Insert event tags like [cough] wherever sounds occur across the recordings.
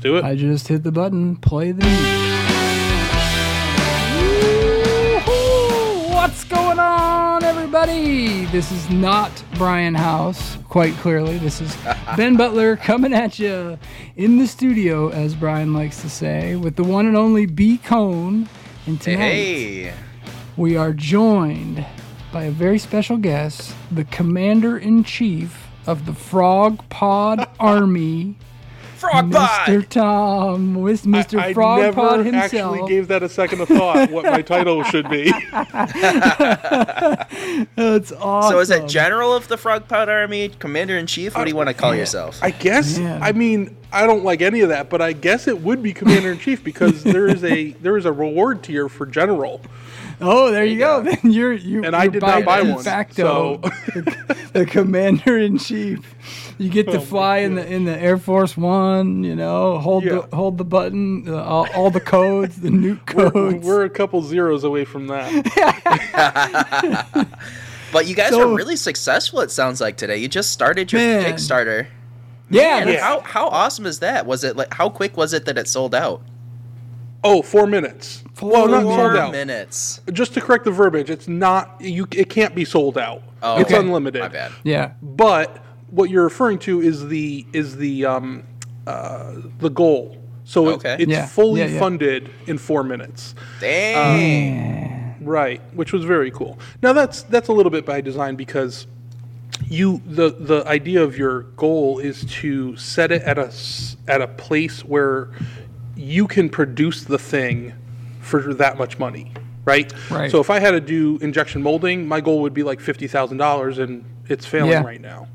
Let's do it. I just hit the button. Play the music. Woo-hoo! What's going on, everybody? This is not Brian House, quite clearly. This is [laughs] Ben Butler coming at you in the studio, as Brian likes to say, with the one and only B Cone. And tonight, Hey, we are joined by a very special guest, the Commander in Chief of the Frog Pod [laughs] Army, Frog Mr. Tom, with Mr. I, I Frog never Pod himself. actually gave that a second of thought. what my title should be. [laughs] That's awesome. So is it General of the Frog Pod Army, Commander in Chief? What do you want to call yourself? I guess. Yeah. I mean, I don't like any of that, but I guess it would be Commander in Chief [laughs] because there is a there is a reward tier for General. Oh, there you go. go. [laughs] Then you're you. And I you're did not buy one, Facto, the, the commander in chief. You get to Oh fly in the in the Air Force One. You know, hold Yeah. the hold the button, uh, all, all the codes, the nuke [laughs] We're, codes. we're a couple zeros away from that. [laughs] [laughs] But you guys So- are really successful. It sounds like today. You just started your Man. Kickstarter. yeah, And that's- how how awesome is that? Was it like how quick was it that it sold out? Oh, four minutes. well, not Four sold out. minutes. Just to correct the verbiage, it's not you. It can't be sold out. Oh, it's okay. unlimited. My bad. yeah. But what you're referring to is the is the um uh the goal. So it- it's Yeah. fully Yeah, yeah. funded in four minutes. Dang. Right, which was very cool. Now that's that's a little bit by design because you the the idea of your goal is to set it at a s- at a place where you can produce the thing for that much money, right? Right. So if I had to do injection molding, my goal would be like fifty thousand dollars, and it's failing Yeah. right now.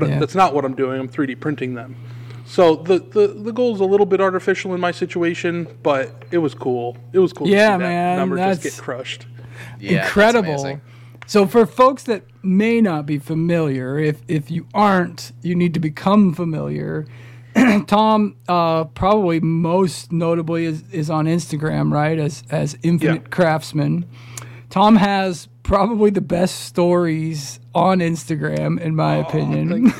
But Yeah. that's not what I'm doing. I'm 3D printing them. So the, the the goal is a little bit artificial in my situation, but it was cool. It was cool Yeah, to see that man, number just get crushed. Yeah, that's incredible. So for folks that may not be familiar, if if you aren't, you need to become familiar. [clears throat] Tom, uh, probably most notably is, is on Instagram, right? As as Infinite Yeah. Craftsman. Tom has probably the best stories on Instagram, in my opinion.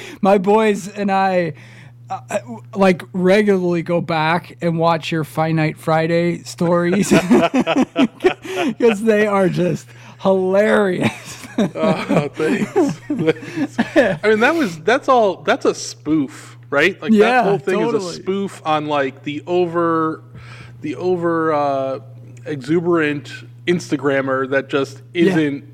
[laughs] my boys and I uh, like regularly go back and watch your Finite Friday stories [laughs] because they are just hilarious. [laughs] Oh, thanks. Thanks. I mean, that was that's all. That's a spoof, right? Like Yeah, that whole thing is totally. a spoof on like the over, the over uh, exuberant Instagrammer that just isn't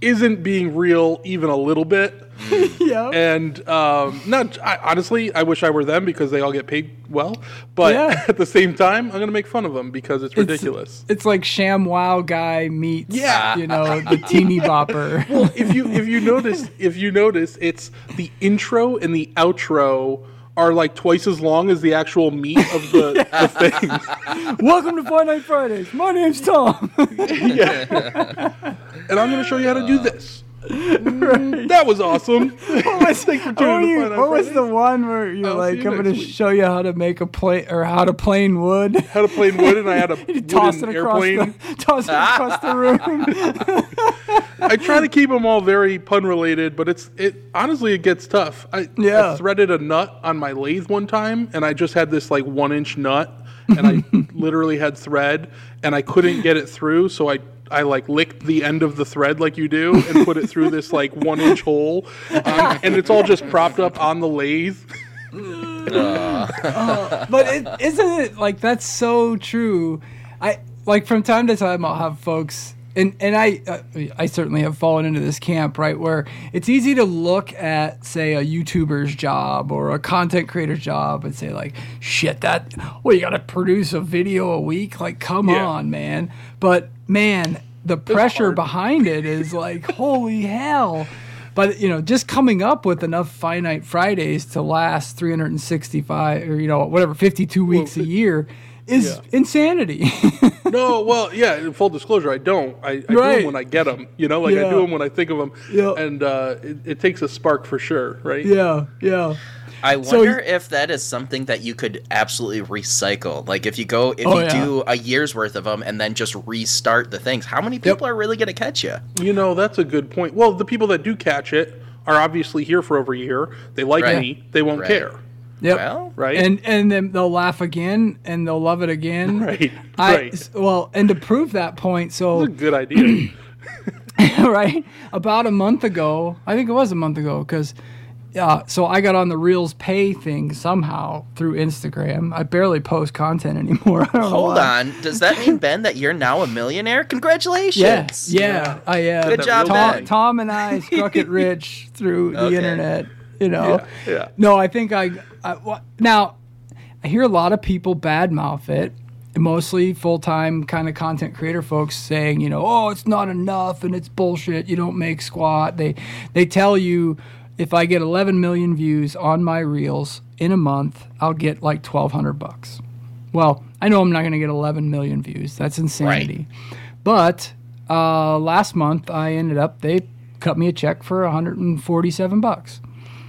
isn't being real even a little bit. [laughs] yeah. And um, not I, honestly, I wish I were them because they all get paid well. But Yeah. [laughs] at the same time, I'm gonna make fun of them because it's It's- ridiculous. It's, like Sham Wow guy meets, Yeah. you know, [laughs] the teeny bopper. well, if you if you notice if you notice, it's the intro and the outro are like twice as long as the actual meat of the, [laughs] the thing. Welcome to Finite Fridays. My name's Tom. [laughs] yeah. And I'm going to show you how to do this. Mm, That was awesome. [laughs] Thanks for What, tuning were in you- what was Fridays. the one where you're I'll like, you I'm going to show you how to make a plane or how to plane wood? How to plane wood, and I had a [laughs] You toss it wooden across airplane. the toss it across the room. [laughs] I try to keep them all very pun related, but it's it honestly it gets tough. I, Yeah. I threaded a nut on my lathe one time, and I just had this like one inch nut, and I literally had thread, and I couldn't get it through, so I. I like licked the end of the thread like you do and put it through this like one inch hole, um, and it's all just propped up on the lathe. [laughs] Uh, but it, isn't it like that's so true? I like from time to time I'll have folks and and I uh, I certainly have fallen into this camp right where it's easy to look at say a YouTuber's job or a content creator's job and say like shit that well you got to produce a video a week like come Yeah. on man but man the pressure behind it is like [laughs] holy hell but you know just coming up with enough finite Fridays to last 365 or you know whatever 52 weeks a year is yeah. insanity No, [laughs] well, yeah. in Full disclosure, I don't. I, I do them when I get them. You know, like I do them when I think of them. Yeah. And uh, it, it takes a spark for sure, right? yeah yeah I wonder you- if that is something that you could absolutely recycle. Like if you go, if Oh, you yeah. do a year's worth of them and then just restart the things, how many people are really going to catch you? You know, that's a good point. Well, the people that do catch it are obviously here for over a year. They like Right. me. They won't Right. care. Yep. Well, Right. And and then they'll laugh again and they'll love it again. [laughs] Right. I, right. Well, and to prove that point, so That's a good idea. [coughs] [laughs] right about a month ago, I think it was a month ago, because uh, so I got on the Reels Pay thing somehow through Instagram. I barely post content anymore. [laughs] Hold on. Does that mean Ben that you're now a millionaire? Congratulations. Yes, yeah, I am. Good job, Tom, Ben. Tom and I [laughs] struck it rich through the internet. You know. Yeah, yeah. No, I think I, I now I hear a lot of people badmouth it. Mostly full time kind of content creator folks saying, you know, oh, it's not enough and it's bullshit. You don't make squat. They they tell you if I get 11 million views on my reels in a month, I'll get like 1,200 bucks. Well, I know I'm not going to get 11 million views. That's insanity. Right. But uh, last month I ended up they cut me a check for 147 bucks.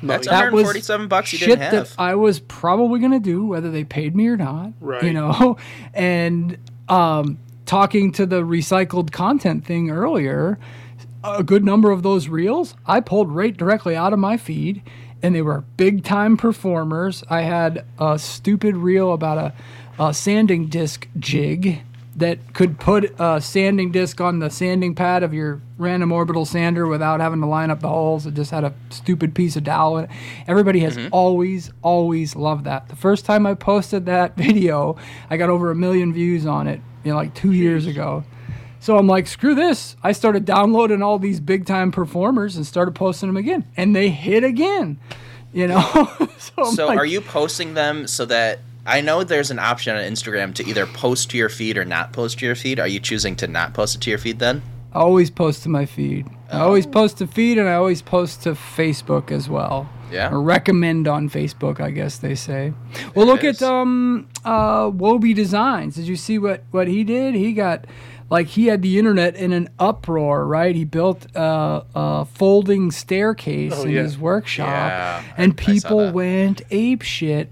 That's That was 147 bucks you shit didn't have. that I was probably going to do whether they paid me or not. Right. You know, [laughs] and um, talking to the recycled content thing earlier, a good number of those reels I pulled right directly out of my feed, and they were big time performers. I had a stupid reel about a, a sanding disc jig that could put a sanding disc on the sanding pad of your random orbital sander without having to line up the holes. It just had a stupid piece of dowel in it. Everybody has mm-hmm. always, always loved that. The first time I posted that [laughs] video, I got over a million views on it, you know, like two years ago. So I'm like, screw this. I started downloading all these big time performers and started posting them again. And they hit again. You know? [laughs] so So like, are you posting them so that I know there's an option on Instagram to either post to your feed or not post to your feed. Are you choosing to not post it to your feed then? I always post to my feed. I Oh. always post to feed and I always post to Facebook as well. Yeah. Or recommend on Facebook, I guess they say. Well, look is. at um uh Wobie Designs. Did you see what what he did? He got like he had the internet in an uproar, right? He built a, a folding staircase Oh, in yeah. his workshop, Yeah, and I- I people that. went ape shit.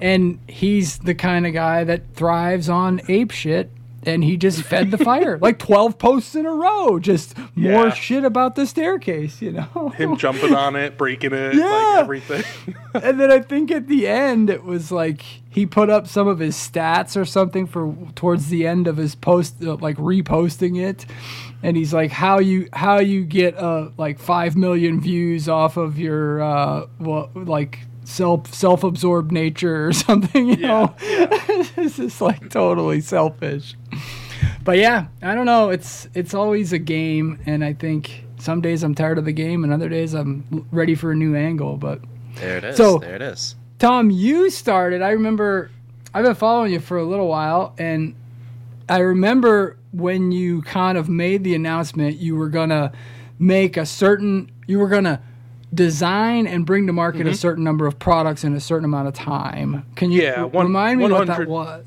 And he's the kind of guy that thrives on ape shit. And he just fed the fire [laughs] like 12 posts in a row, just more shit about the staircase, you know? Him [laughs] jumping on it, breaking it, Yeah. like everything. [laughs] and then I think at the end it was like he put up some of his stats or something for towards the end of his post, uh, like reposting it, and he's like, "How you how you get uh like five million views off of your uh well like." Self self absorbed nature or [laughs] something, you know. it's [laughs] just like totally selfish. But yeah, I don't know. It's it's always a game, and I think some days I'm tired of the game, and other days I'm ready for a new angle. But There it is. So- there it is. Tom, you started. I remember I've been following you for a little while, and I remember when you kind of made the announcement you were gonna make a certain, you were gonna design and bring to market Mm-hmm. a certain number of products in a certain amount of time. Can you Yeah, one- remind me what that was?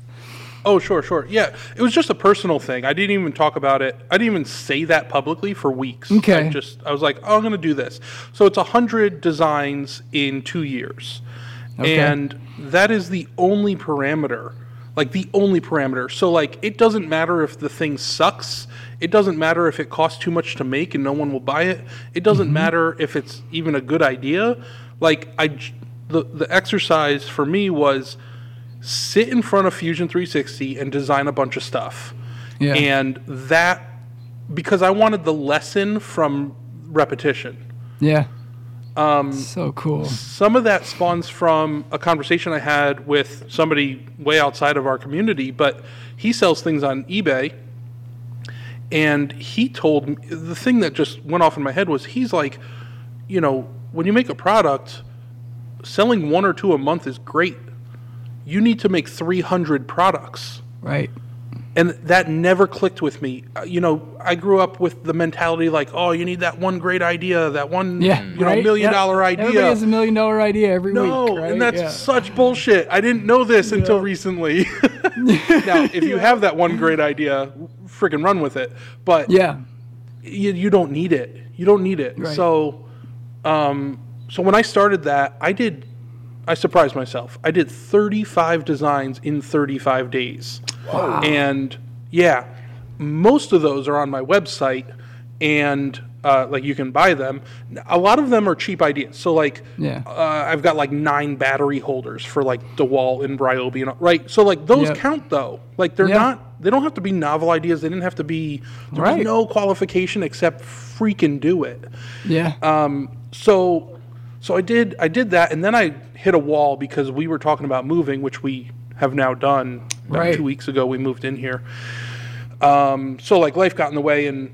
Oh, sure, sure. Yeah, it was just a personal thing. I didn't even talk about it. I didn't even say that publicly for weeks. Okay. I just I was like, oh, I'm going to do this. So it's a hundred designs in two years, Okay. and that is the only parameter. Like the only parameter. So like it doesn't matter if the thing sucks. It doesn't matter if it costs too much to make and no one will buy it. It doesn't Mm-hmm. matter if it's even a good idea. Like I, the the exercise for me was sit in front of Fusion 360 and design a bunch of stuff. Yeah. And that, because I wanted the lesson from repetition. Yeah. Um, so cool. Some of that spawns from a conversation I had with somebody way outside of our community, but he sells things on eBay. And he told me the thing that just went off in my head was he's like, you know, when you make a product, selling one or two a month is great. You need to make 300 products. Right. And that never clicked with me. Uh, You know, I grew up with the mentality like, oh, you need that one great idea, that one, Yeah. you know, right? million Yep. dollar idea. Everybody has a million dollar idea every No, week. Right? and that's Yeah. such bullshit. I didn't know this until recently. [laughs] now, if you [laughs] have that one great idea, freaking run with it. But yeah. you, you don't need it. You don't need it. Right. So, um, so when I started that, I did. I surprised myself. I did 35 designs in 35 days. Wow. And yeah, most of those are on my website, and uh, like you can buy them. A lot of them are cheap ideas. So like, Yeah. uh, I've got like nine battery holders for like DeWalt and Ryobi, and, right? So like those Yep. count though. Like they're Yeah. not. They don't have to be novel ideas. They didn't have to be. There's Right. no qualification except freaking do it. Yeah. Um, so so I did I did that, and then I hit a wall because we were talking about moving, which we have now done. About Right. Two weeks ago, we moved in here. Um, so like life got in the way, and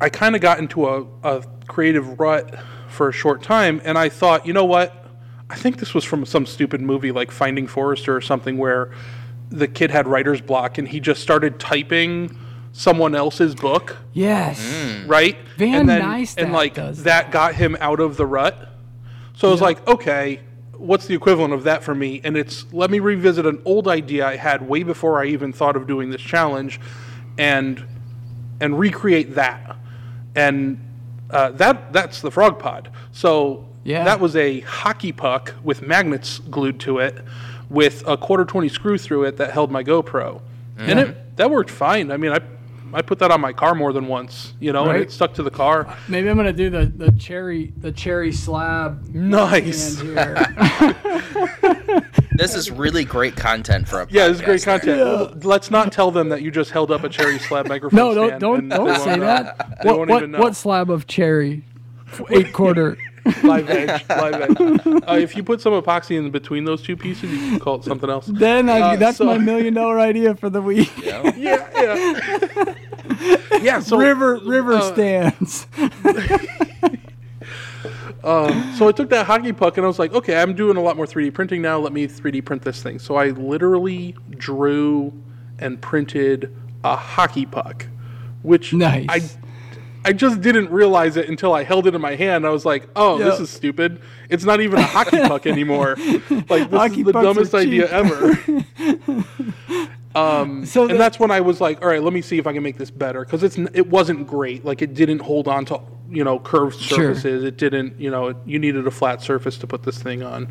I kind of got into a, a creative rut for a short time, and I thought, you know what? I think this was from some stupid movie like Finding Forrester or something where the kid had writer's block and he just started typing someone else's book yes. right? Van and then, Neistat and like does that got him out of the rut. So I was like, okay, what's the equivalent of that for me? And it's let me revisit an old idea I had way before I even thought of doing this challenge, and and recreate that, and uh, that that's the frog pod. So Yeah. that was a hockey puck with magnets glued to it, with a quarter twenty screw through it that held my GoPro, and it that worked fine. I mean, I I put that on my car more than once, you know, and it stuck to the car. Maybe I'm gonna do the, the cherry the cherry slab Nice. [laughs] This is really great content for a Yeah, this is great content. Well, Let's not tell them that you just held up a cherry slab [laughs] microphone. no, don't stand don't don't won't say know. that. They What won't what, even know. what slab of cherry? Eight quarter. [laughs] live edge? Live edge. Uh, if you put some epoxy in between those two pieces, you can call it something else. Then I, Uh, that's so- my million dollar idea for the week. Yeah. Yeah, yeah. yeah. So river river uh, stands. [laughs] So I took that hockey puck and I was like, okay, I'm doing a lot more 3D printing now. Let me 3D print this thing. So I literally drew and printed a hockey puck, which Nice. I I just didn't realize it until I held it in my hand. I was like, oh, this is stupid. It's not even a hockey puck [laughs] anymore. Like this Hockey is the dumbest idea ever. [laughs] um, So and the- that's when I was like, all right, let me see if I can make this better because it's it wasn't great. Like it didn't hold on to you know curved Sure. surfaces. It didn't you know it, you needed a flat surface to put this thing on,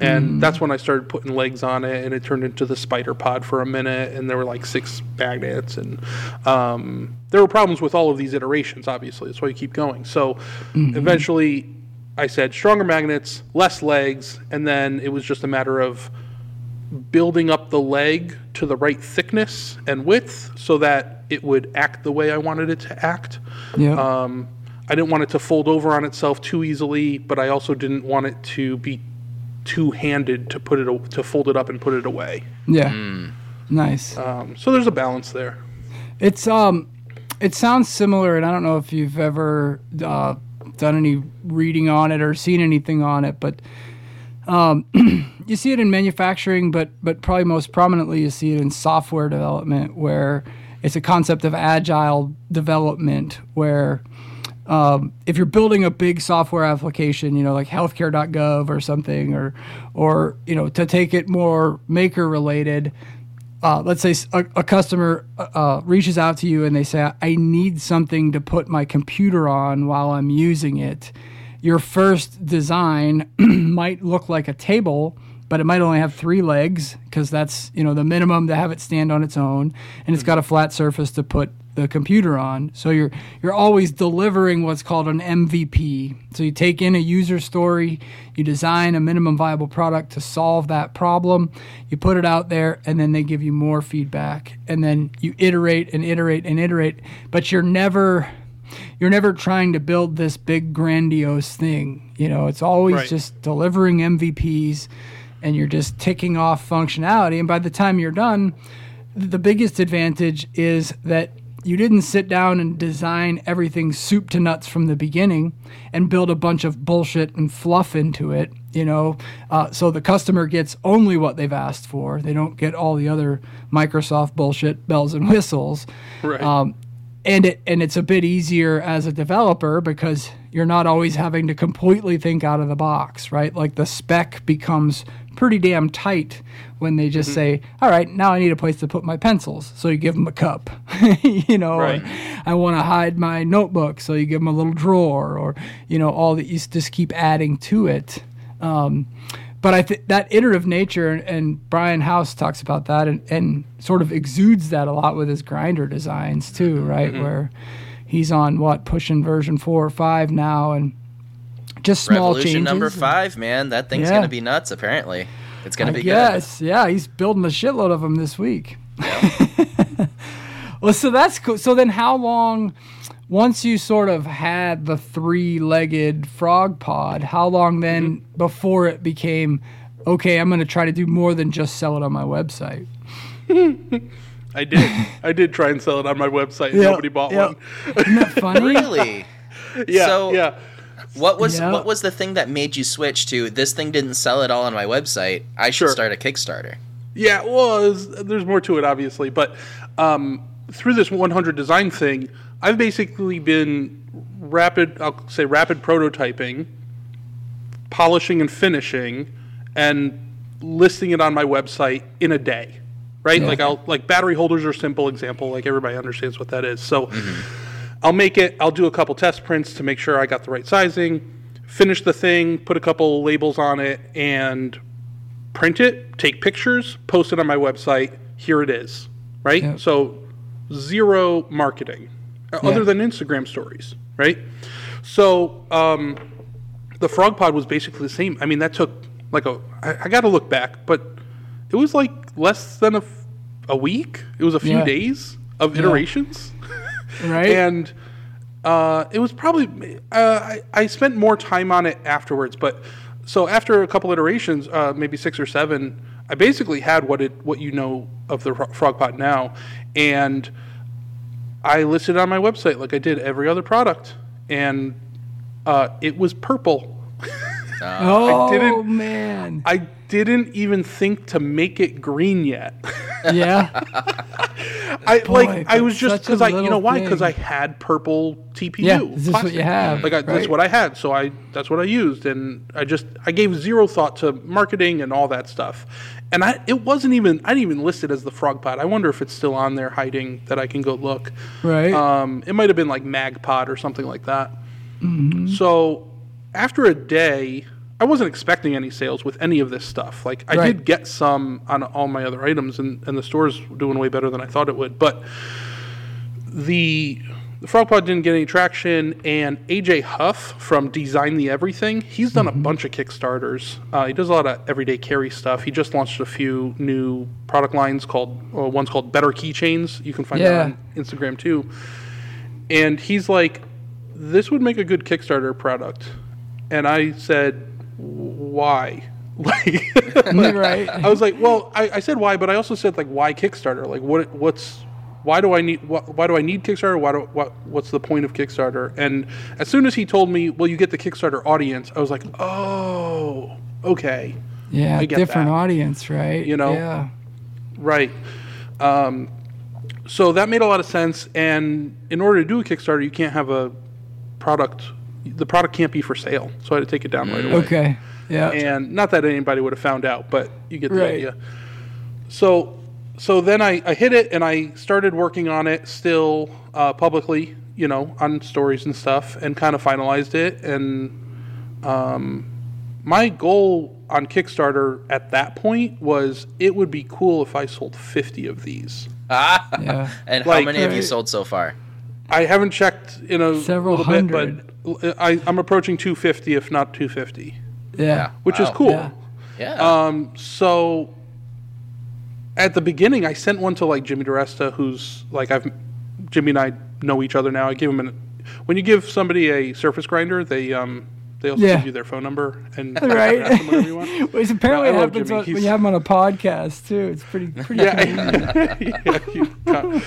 and that's when I started putting legs on it, and it turned into the spider pod for a minute, and there were like six magnets, and um, there were problems with all of these iterations. Obviously, that's why you keep going. So eventually. I said stronger magnets, less legs, and then it was just a matter of building up the leg to the right thickness and width so that it would act the way I wanted it to act. Yeah. Um, I didn't want it to fold over on itself too easily, but I also didn't want it to be two-handed to put it to fold it up and put it away. yeah. Nice. Um, so there's a balance there. It's um, it sounds similar, and I don't know if you've ever uh, done any reading on it or seen anything on it, but um, [clears throat] you see it in manufacturing, but but probably most prominently you see it in software development, where it's a concept of agile development, where um, if you're building a big software application, you know, like healthcare.gov or something, or or you know, to take it more maker related, uh, let's say a customer uh, reaches out to you and they say, I need something to put my computer on while I'm using it. Your first design [clears throat] might look like a table, but it might only have three legs because that's you know the minimum to have it stand on its own, and it's got a flat surface to put the computer on. So you're you're always delivering what's called an MVP. So you take in a user story, you design a minimum viable product to solve that problem, you put it out there, and then they give you more feedback, and then you iterate and iterate and iterate. But you're never you're never trying to build this big grandiose thing. You know, it's always Right. just delivering MVPs and you're just ticking off functionality. And by the time you're done, the biggest advantage is that you didn't sit down and design everything soup to nuts from the beginning and build a bunch of bullshit and fluff into it you know uh, so the customer gets only what they've asked for they don't get all the other microsoft bullshit bells and whistles Right. um, and it and it's a bit easier as a developer because you're not always having to completely think out of the box, right? Like the spec becomes pretty damn tight when they Mm-hmm. just say, "All right, now I need a place to put my pencils," so you give them a cup, [laughs] you know. Right. I want to hide my notebook, so you give them a little drawer, or you know, all that you just keep adding to it. Um, but I think that iterative nature, and, Brian House talks about that, and, and sort of exudes that a lot with his grinder designs too, right? Where he's on what pushing version four or five now, and just small Revolution changes. number five, man. That thing's Yeah. gonna be nuts. Apparently, it's gonna I be guess, yeah, he's building a shitload of them this week. good. [laughs] Well, so that's cool. So then, how long? Once you sort of had the three-legged frog pod, how long then Mm-hmm. before it became okay? I'm going to try to do more than just sell it on my website. [laughs] I did. I did try and sell it on my website. and Nobody bought yeah. one. Isn't that funny? really? [laughs] Yeah, So- yeah. What was Yeah. what was the thing that made you switch to this thing didn't sell at all on my website? I should Sure. start a Kickstarter. Yeah, well, was- there's more to it, obviously, but um, through this 100 design thing, I've basically been rapid, I'll say rapid prototyping, polishing and finishing, and listing it on my website in a day. Right? Like I'll like battery holders are a simple example. Like everybody understands what that is. So I'll make it. I'll do a couple test prints to make sure I got the right sizing. Finish the thing, put a couple labels on it, and print it, take pictures, post it on my website. Here it is, right? Yeah. So zero marketing, uh, Yeah. other than Instagram stories, right? So um, the Frog Pod was basically the same. I mean, that took like a. I, I got to look back, but it was like less than a, a week. It was a few Yeah. days of iterations [laughs] right? and uh, it was probably uh, I, I spent more time on it afterwards but so after a couple iterations uh, maybe six or seven i basically had what it what you know of the frog pod now. And i listed on my website like i did every other product. And uh, it was purple oh didn't- man, i didn't even think to make it green yet yeah, [laughs] I Boy, like I was just because I you know why because. I had purple TPU. Yeah, this is what you have, Like I, that's right? what I had, so I that's what I used, and I just I gave zero thought to marketing and all that stuff, and I it wasn't even I didn't even list it as the frog pod. I wonder if it's still on there hiding that I can go look. right. Um, it might have been like mag Magpod or something like that. Mm-hmm. So after a day, I wasn't expecting any sales with any of this stuff. Like I Right. did get some on all my other items, and, and the store's doing way better than I thought it would. But the the Frogpod didn't get any traction, and AJ Huff from Design the Everything, he's done a bunch of Kickstarters. Uh, he does a lot of everyday carry stuff. He just launched a few new product lines called uh, one's called Better Keychains. You can find Yeah. that on Instagram too. And he's like, "This would make a good Kickstarter product," and I said, "Why?" [laughs] Like, [laughs] right. I was like, well, I, I said why, but I also said like, why Kickstarter? Like, what what's why do I need why, why do I need Kickstarter? Why do what what's the point of Kickstarter? And as soon as he told me, well, you get the Kickstarter audience, I was like, oh, okay, yeah, different that. audience, right? You know? Yeah. right. Um, so that made a lot of sense. And in order to do a Kickstarter, you can't have a product. The product can't be for sale, so I had to take it down right away. Okay. Yeah. and not that anybody would have found out, but you get the Right. idea. So, so then I, I hit it and I started working on it still uh, publicly, you know, on stories and stuff, and kind of finalized it. And um, my goal on Kickstarter at that point was it would be cool if I sold 50 of these. [laughs] Ah, yeah. And Like- how many have you sold so far? I haven't checked in a Several little hundred. bit, but I, I'm approaching 250, if not 250, Yeah. which is Wow. cool. Yeah. Yeah. Um, so at the beginning, I sent one to like Jimmy DiResta, who's like I've Jimmy and I know each other now. I give him an when you give somebody a surface grinder, they um they also Yeah. give you their phone number and Right. them you want. [laughs] Which apparently love happens when, you have him on a podcast too. It's pretty [laughs] pretty. Yeah, [laughs] yeah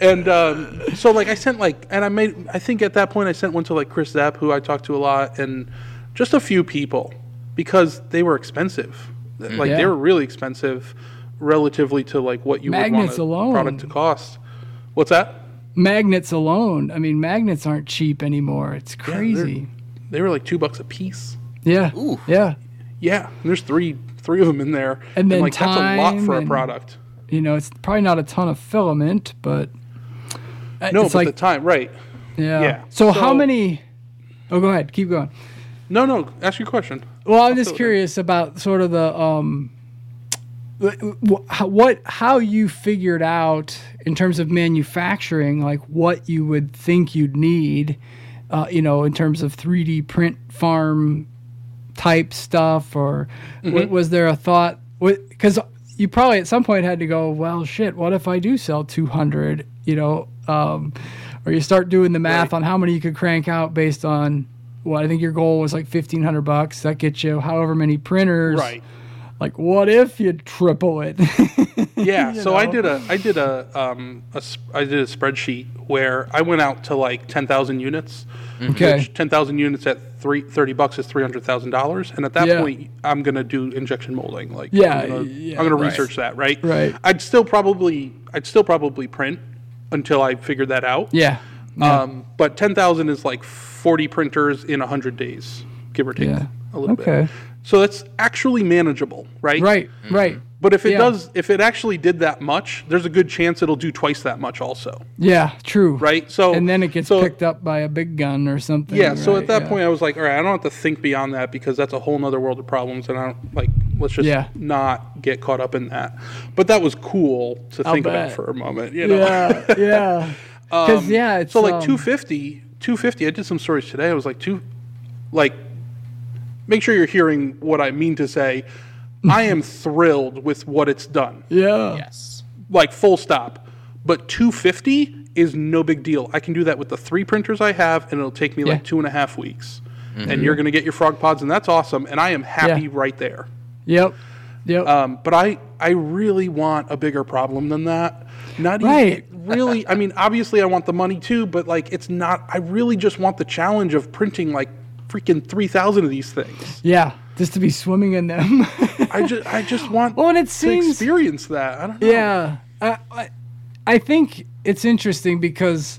and um, so like I sent like, and I made. I think at that point I sent one to like Chris Zapp, who I talked to a lot, and just a few people because they were expensive. Like Yeah. they were really expensive relatively to like what you Magnets would want a alone. product to cost. What's that? magnets alone. I mean, magnets aren't cheap anymore. It's crazy. They were like two bucks a piece. Yeah. Ooh. Yeah. Yeah, and there's three three of them in there, And then like that's a lot time for a product. You know, it's probably not a ton of filament, but uh, No, it's but like the time, right? yeah. yeah. So, how many? Oh, go ahead. Keep going. No, no. Ask your question. Well, I'm just fill it in. curious about sort of the um, wh- wh- how- what how you figured out in terms of manufacturing, like what you would think you'd need, uh, you know, in terms of 3D print farm type stuff, or Mm-hmm. wa- was there a thought? Because you probably at some point had to go, well, shit, what if I do sell 200? You know, um, or you start doing the math Right. on how many you could crank out based on. Well, I think your goal was like fifteen hundred bucks. That gets you however many printers. Right. Like, what if you triple it? [laughs] Yeah, so I did a I did a um a I did a spreadsheet where I went out to like 10,000 units. Okay. Which 10,000 units at three, 30 bucks is $300,000 and at that Yeah. point I'm going to do injection molding like Yeah, I'm going yeah, to right. research that, right? Right. I'd still probably I'd still probably print until I figured that out. yeah. Um but 10,000 is like 40 printers in 100 days, give or take Yeah. a little Okay. bit. So that's actually manageable, right? Right. Right. But if it Yeah. does, if it actually did that much, there's a good chance it'll do twice that much also, Yeah. True. right? So And then it gets so, picked up by a big gun or something. Yeah. So at that yeah. point, I was like, all right, I don't have to think beyond that because that's a whole other world of problems, and I don't like. Let's just Yeah. not get caught up in that. But that was cool to I'll think about for a moment, you know. Yeah. Yeah. [laughs] Because yeah, it's so like um, 250, 250. I did some stories today. I was like two, like, make sure you're hearing what I mean to say. I am [laughs] thrilled with what it's done. Yeah. Yes. like full stop. But 250 is no big deal. I can do that with the three printers I have, and it'll take me Yeah. like two and a half weeks. And you're going to get your frog pods, and that's awesome. And I am happy Yeah. right there. Yep. Yep. Um, but I, I really want a bigger problem than that. Not Right. even really. I mean, obviously, I want the money too, but like, it's not. I really just want the challenge of printing like freaking 3,000 of these things. yeah. Just to be swimming in them. I just, I just [laughs] want Well, and it to seems- experience that. I don't know. Yeah, I, I, I think it's interesting because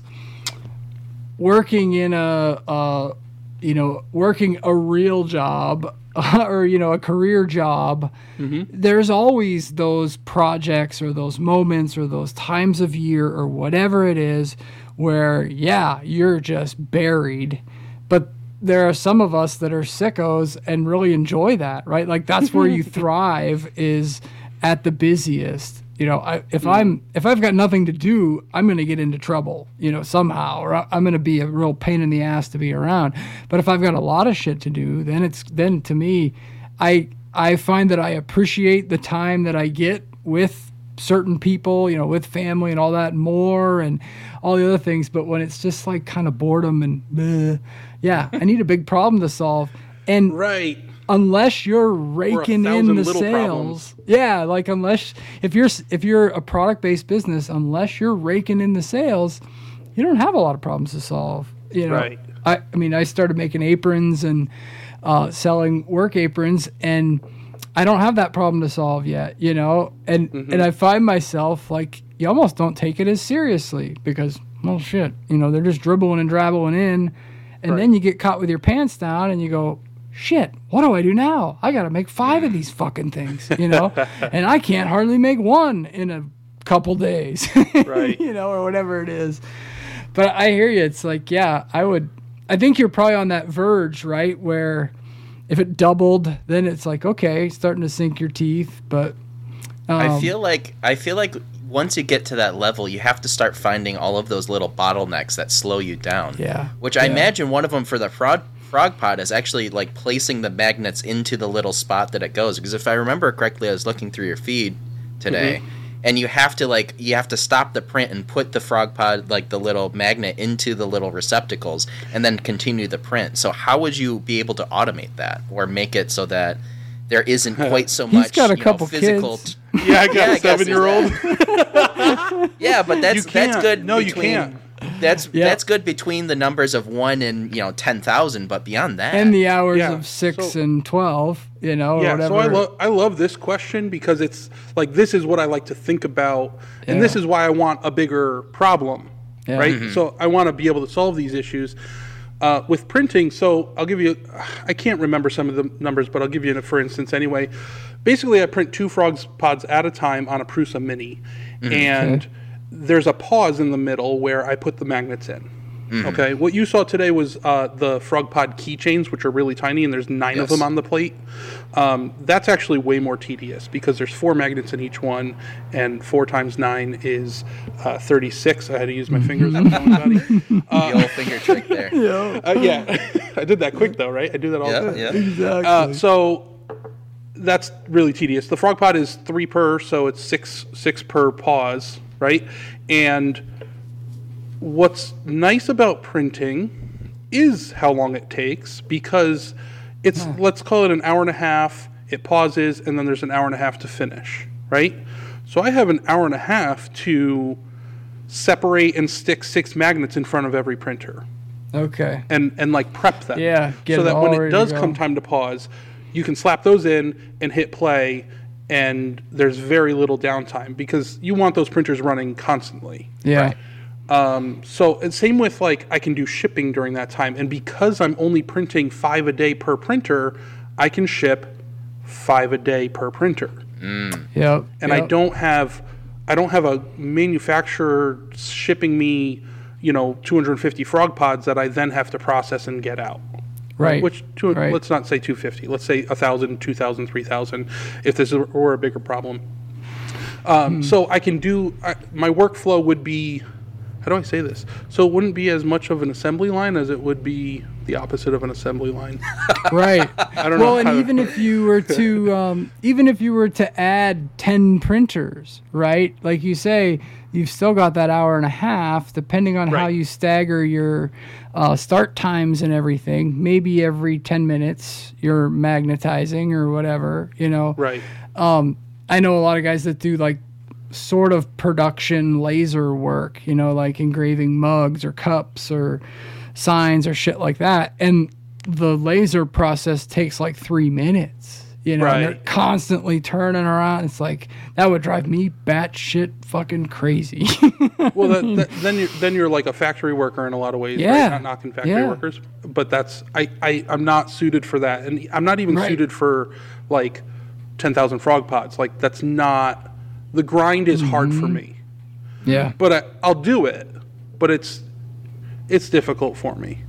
working in a, uh, you know, working a real job [laughs] or you know a career job, there's always those projects or those moments or those times of year or whatever it is where yeah you're just buried, there are some of us that are sickos and really enjoy that, right? Like that's where you [laughs] thrive is at the busiest. You know, I, if I'm if I've got nothing to do, I'm going to get into trouble, you know, somehow, or I'm going to be a real pain in the ass to be around. But if I've got a lot of shit to do, then it's then to me, I I find that I appreciate the time that I get with certain people, you know, with family and all that more and all the other things. But when it's just like kind of boredom and bleh, yeah, I need a big problem to solve. And Right. unless you're raking in the sales, problems. yeah, like unless if you're if you're a product based business, unless you're raking in the sales, you don't have a lot of problems to solve. You know, Right. I, I mean, I started making aprons and uh, selling work aprons, and I don't have that problem to solve yet. You know, and Mm-hmm. and I find myself like you almost don't take it as seriously because well, shit, you know, they're just dribbling and drabbling in, and then you get caught with your pants down, and you go. Shit, what do I do now? I got to make five of these fucking things, you know? [laughs] and I can't hardly make one in a couple days. [laughs] Right. you know, or whatever it is. But I hear you. It's like, yeah, I would. I think you're probably on that verge, right? Where if it doubled, then it's like, okay, starting to sink your teeth. But I um, feel like I feel like once you get to that level, you have to start finding all of those little bottlenecks that slow you down. Yeah, Which I yeah. imagine one of them for the frog frog pod is actually like placing the magnets into the little spot that it goes. Because if I remember correctly, I was looking through your feed today, Mm-hmm. and you have to like you have to stop the print and put the frog pod like the little magnet into the little receptacles and then continue the print. So how would you be able to automate that or make it so that there isn't [laughs] quite so He's much got a you know, couple physical kids. Yeah, I got Yeah, I a guess there's seven-year-old. [laughs] Yeah, but that's that's good. No, you can't. That's Yeah. that's good between the numbers of one and you know ten thousand, but beyond that, and the hours Yeah, of six so- and twelve, you know, or Yeah, whatever. so I love I love this question because it's like this is what I like to think about, and this is why I want a bigger problem, Yeah. right? Mm-hmm. So I want to be able to solve these issues uh, with printing. So I'll give you, I can't remember some of the numbers, but I'll give you, for instance, anyway. Basically, I print two frogs pods at a time on a Prusa Mini, Mm-hmm. and there's a pause in the middle where I put the magnets in. Mm-hmm. Okay, what you saw today was uh, the frog pod keychains, which are really tiny, and there's nine of them on the plate. Um, that's actually way more tedious because there's four magnets in each one, and four times nine is uh, 36. I had to use my fingers on that one, buddy. the old finger trick there. [laughs] yeah, Uh, yeah, [laughs] I did that quick though, right? I do that all the time. yeah. Uh, so that's really tedious. The frog pod is three per, so it's six six per pause, right? And what's nice about printing is how long it takes because it's let's call it an hour and a half. It pauses, and then there's an hour and a half to finish, right? So I have an hour and a half to separate and stick six magnets in front of every printer Okay. and and like prep them. Yeah, so that when it does come time to pause, you can slap those in and hit play, and there's very little downtime because you want those printers running constantly. Yeah. Um, so and same with like I can do shipping during that time, and because I'm only printing five a day per printer, I can ship five a day per printer Yep. and I don't have I don't have a manufacturer shipping me, you know, 250 frog pods that I then have to process and get out. Right. Which two, right. let's not say 250. Let's say 1,000, 2,000, 3,000 if this were a bigger problem. Um, So I can do I, my workflow would be how do I say this? So it wouldn't be as much of an assembly line as it would be the opposite of an assembly line. [laughs] right. I don't know. well, and to- even if you were to, [laughs] um, even if you were to add ten printers, right? Like you say, you've still got that hour and a half, depending on how you stagger your uh, start times and everything. Maybe every ten minutes you're magnetizing or whatever, you know. right. um, I know a lot of guys that do like sort of production laser work, you know, like engraving mugs or cups or signs or shit like that. And the laser process takes like three minutes. You know, and they're constantly turning around. It's like that would drive me batshit fucking crazy. [laughs] Well, that, that, then you're then you're like a factory worker in a lot of ways. Yeah. right? not knocking factory Yeah. workers, but that's I, I I'm not suited for that, and I'm not even Right. suited for like ten thousand frog pods. Like that's not the grind is hard Mm-hmm. for me, yeah. but I, I'll do it. But it's it's difficult for me.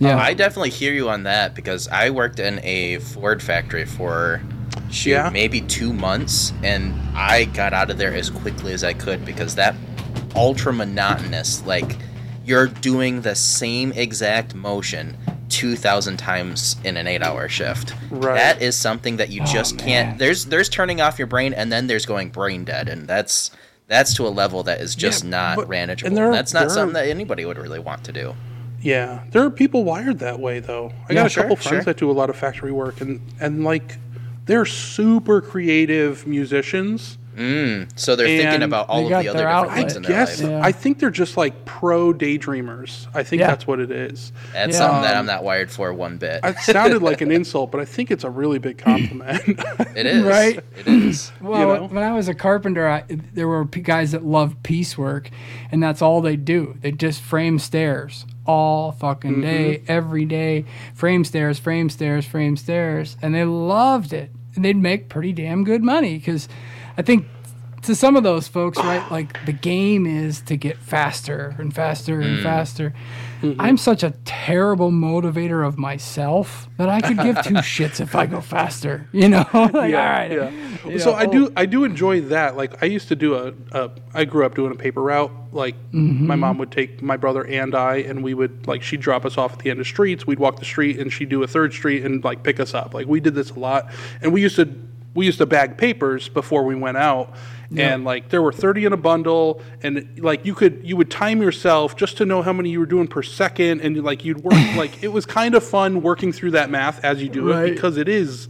Yeah. I definitely hear you on that because I worked in a Ford factory for shoot Yeah. maybe two months, and I got out of there as quickly as I could because that ultra monotonous, like you're doing the same exact motion. 2000 times in an 8-hour shift. Right. That is something that you oh, just man. can't there's there's turning off your brain and then there's going brain dead and that's that's to a level that is just Yeah, not but- manageable. and there are- that's not there are- something that anybody would really want to do. Yeah, there are people wired that way though. I Yeah, got a sure, couple friends sure. that do a lot of factory work, and and like they're super creative musicians. Mm. So they're thinking about all of the other their different outlet. things I in their guess life. Yeah. I think they're just like pro daydreamers. I think Yeah. that's what it is. That's Yeah. something that um, I'm not wired for one bit. It sounded like an [laughs] insult, but I think it's a really big compliment. It is. [laughs] Right. It is. Well, know? when I was a carpenter, I, there were guys that loved piecework, and that's all they do. They just frame stairs all fucking mm-hmm. day, every day. Frame stairs, frame stairs, frame stairs, and they loved it. And they'd make pretty damn good money because I think to some of those folks, right, like the game is to get faster and faster and mm. faster. Mm-hmm. I'm such a terrible motivator of myself that I could give two [laughs] shits if I go faster. You know, [laughs] like, all right. yeah. you so I do I do enjoy that. Like I used to do a, a I grew up doing a paper route. Like mm-hmm. my mom would take my brother and I, and we would like she'd drop us off at the end of streets. We'd walk the street, and she'd do a third street and like pick us up. Like we did this a lot, and we used to we used to bag papers before we went out. And like there were 30 in a bundle and like you could you would time yourself just to know how many you were doing per second and like you'd work [coughs] like it was kind of fun working through that math as you do Right. it because it is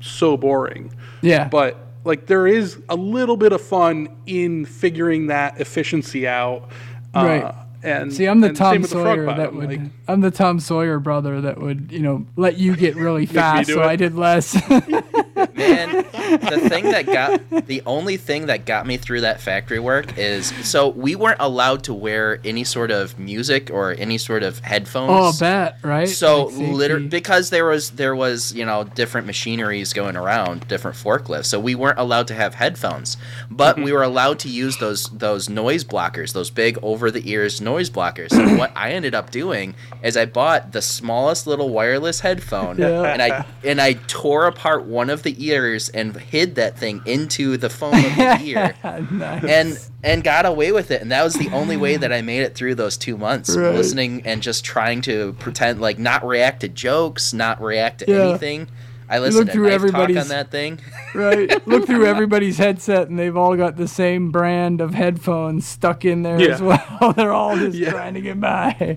so boring. Yeah. But like there is a little bit of fun in figuring that efficiency out. Uh, Right. And See, I'm the Tom the Sawyer that would. like- I'm the Tom Sawyer brother that would, you know, let you get really [laughs] fast, so it. I did less. [laughs] [laughs] Man, the thing that got the only thing that got me through that factory work is so we weren't allowed to wear any sort of music or any sort of headphones. oh, bet right. So Like literally because there was there was you know different machineries going around, different forklifts. So we weren't allowed to have headphones, but Mm-hmm. we were allowed to use those those noise blockers, those big over the ears noise blockers. So what I ended up doing is I bought the smallest little wireless headphone, [laughs] Yeah. and I and I tore apart one of the ears and hid that thing into the foam of the [laughs] ear Nice. and and got away with it and that was the only way that i made it through those two months Right. listening and just trying to pretend like not react to jokes not react to Yeah. anything i listened to through knife talk on everybody's- that thing [laughs] right. Look through [laughs] everybody's headset, and they've all got the same brand of headphones stuck in there as well. [laughs] They're all just Yeah. trying to get by.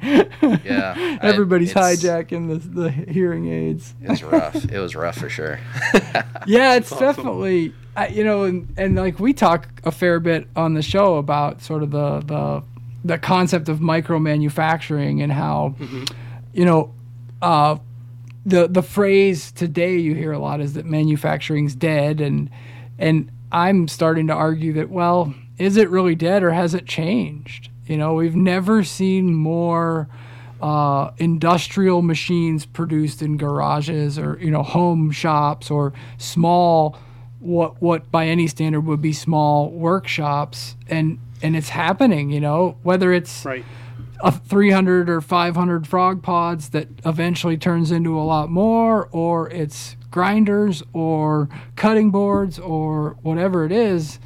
yeah Everybody's it's- hijacking the, the hearing aids. it's rough it was rough for sure Yeah, it's definitely I, you know, and, and like we talk a fair bit on the show about sort of the the the concept of micro manufacturing and how you know uh, the the phrase today you hear a lot is that manufacturing's dead and and I'm starting to argue that well is it really dead or has it changed you know we've never seen more uh, industrial machines produced in garages or you know home shops or small what what by any standard would be small workshops and and it's happening you know whether it's right. A 300 or 500 frog pods that eventually turns into a lot more or it's grinders or cutting boards or whatever it is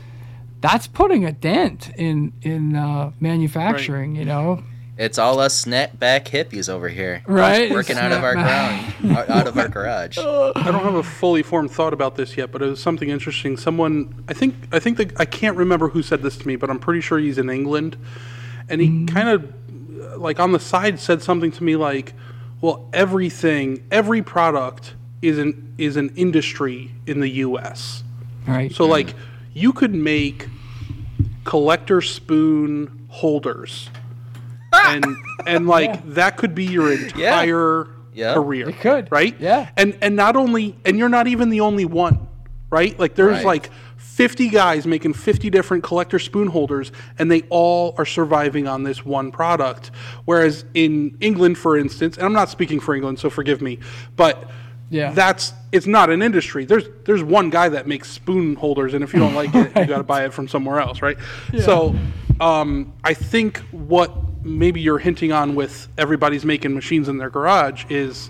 that's putting a dent in in uh, manufacturing you know? It's all us snapback hippies over here. Right, working out of our snapback. ground out- out of our garage. I don't have a fully formed thought about this yet, but it was something interesting. Someone, I think, I think that I can't remember who said this to me, but I'm pretty sure he's in England, and he kind of, like on the side, said something to me like, "Well, everything, every product is an is an industry in the U.S." right So like, you could make collector spoon holders, ah! and and like that could be your entire Yeah. career. It could. right? Yeah. And and not only and you're not even the only one, right? Like there's Right. like 50 guys making 50 different collector spoon holders and they all are surviving on this one product. Whereas in England for instance, and I'm not speaking for England so forgive me, but Yeah. that's it's not an industry. There's there's one guy that makes spoon holders and if you don't like it, you [laughs] got to buy it from somewhere else, right? So um, I think what maybe you're hinting on with everybody's making machines in their garage is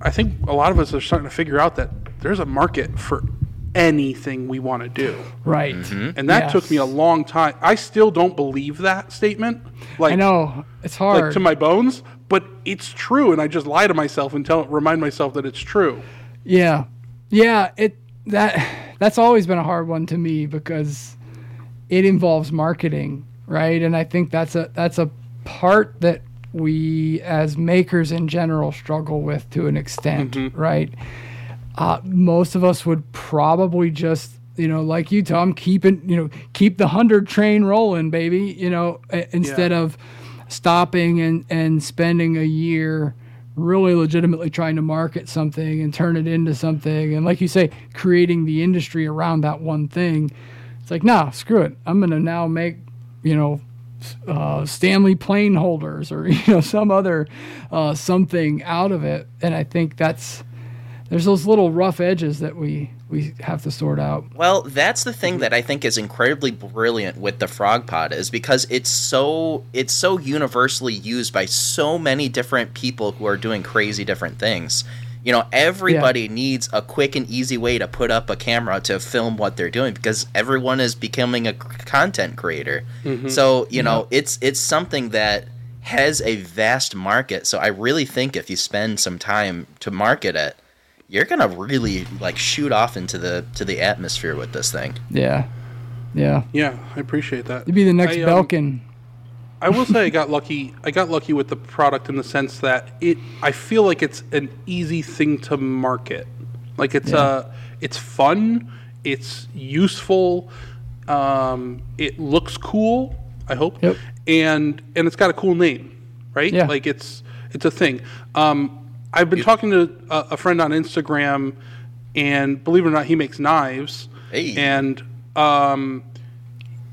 I think a lot of us are starting to figure out that there's a market for anything we want to do. right mm-hmm. And that took me a long time. I still don't believe that statement. Like i know it's hard. like hard to my bones, but it's true and I just lie to myself and tell remind myself that it's true. Yeah, yeah. It that that's always been a hard one to me because it involves marketing, right? And I think that's a that's a part that we as makers in general struggle with to an extent, mm-hmm. right? Uh, most of us would probably just you know like you tom keep it you know keep the hundred train rolling baby you know a- instead of stopping and and spending a year really legitimately trying to market something and turn it into something. And like you say creating the industry around that one thing. It's like nah screw it. I'm gonna now make you know uh, Stanley plane holders or [laughs] you know some other uh, something out of it. And I think that's there's those little rough edges that we we have to sort out Well, that's the thing that I think is incredibly brilliant with the frog pod is because it's so it's so universally used by so many different people who are doing crazy different things. You know, everybody needs a quick and easy way to put up a camera to film what they're doing because everyone is becoming a content creator. Mm-hmm. So, you know, it's it's something that has a vast market. So I really think if you spend some time to market it, you're gonna really like shoot off into the to the atmosphere with this thing. Yeah. Yeah. Yeah, I appreciate that. You'd be the next I, um, Belkin. I will say I got lucky. I got lucky with the product in the sense that it. I feel like it's an easy thing to market. Like it's uh it's fun. It's useful. Um, it looks cool. I hope. Yep. And and it's got a cool name, right? Yeah. Like it's it's a thing. Um, I've been talking to a, a friend on Instagram, and believe it or not, he makes knives. Hey. And um,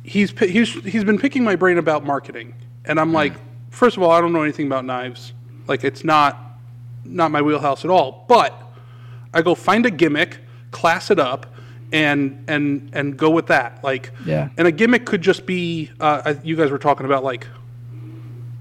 he's he's he's been picking my brain about marketing, and I'm like, first of all, I don't know anything about knives. Like it's not not my wheelhouse at all. But I go find a gimmick, class it up, and and and go with that. Like Yeah. And a gimmick could just be uh, you guys were talking about like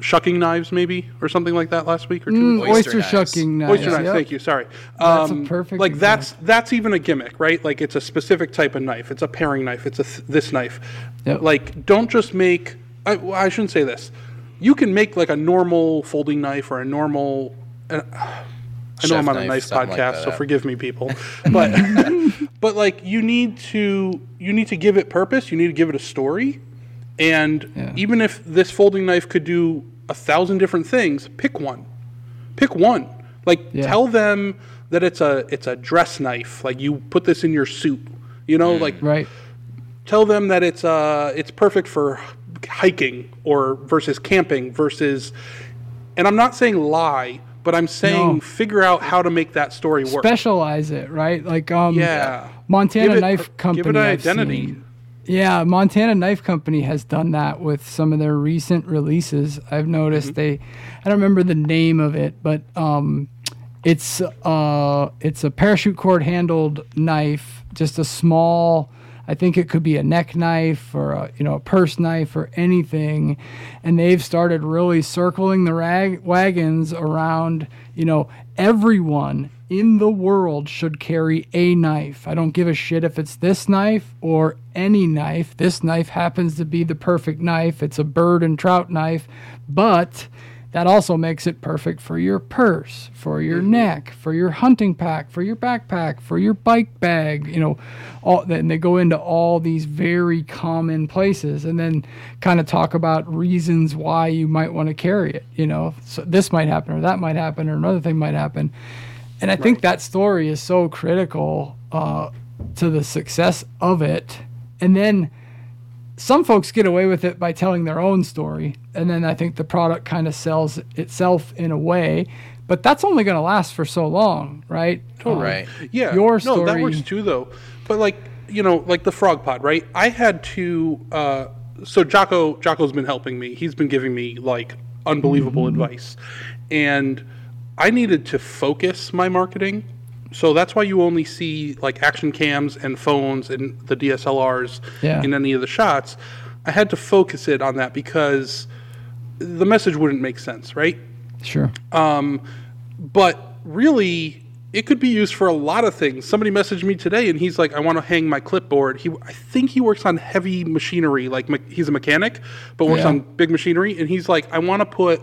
shucking knives maybe or something like that last week or two. weeks ago. Oyster, knives. shucking knives. Oyster knives. yep. Thank you. Sorry. That's a perfect Like example. that's that's even a gimmick, right? Like it's a specific type of knife. It's a paring knife. It's a th- this knife. Yep. Like don't just make. I, well, I shouldn't say this. You can make like a normal folding knife or a normal. Uh, I know Chef I'm on a knife, knife something like podcast, so forgive me, people. [laughs] But [laughs] but like you need to you need to give it purpose. You need to give it a story. And Yeah. even if this folding knife could do a thousand different things, pick one. Pick one. Like Yeah. tell them that it's a it's a dress knife. Like you put this in your suit. You know, like Right. tell them that it's uh it's perfect for hiking or versus camping versus and I'm not saying lie, but I'm saying No. figure out how to make that story work. Specialize it, right? Like um Yeah. Montana it- Knife Company. give it an I've identity. seen. Yeah, Montana Knife Company has done that with some of their recent releases. I've noticed Mm-hmm. they I don't remember the name of it, but um it's uh it's a parachute cord handled knife, just a small I think it could be a neck knife or a you know a purse knife or anything, and they've started really circling the rag- wagons around. You know, everyone in the world should carry a knife. I don't give a shit if it's this knife or any knife. This knife happens to be the perfect knife. It's a bird and trout knife, but that also makes it perfect for your purse, for your mm-hmm. neck, for your hunting pack, for your backpack, for your bike bag, you know, all and they go into all these very common places and then kind of talk about reasons why you might want to carry it, you know. So this might happen or that might happen or another thing might happen. And I think that story is so critical uh, to the success of it. And then some folks get away with it by telling their own story and then i think the product kind of sells itself in a way but that's only going to last for so long right Um, Right. Yeah. your story. No, that works too, though. But like you know, like the frog pod, right? I had to. Uh, so Jocko, Jocko's been helping me. He's been giving me like unbelievable Mm-hmm. advice, and I needed to focus my marketing. So that's why you only see like action cams and phones and the DSLRs Yeah. in any of the shots. I had to focus it on that because the message wouldn't make sense, right? sure um, but really it could be used for a lot of things somebody messaged me today and he's like i want to hang my clipboard he i think he works on heavy machinery like me- he's a mechanic but works Yeah. on big machinery and he's like i want to put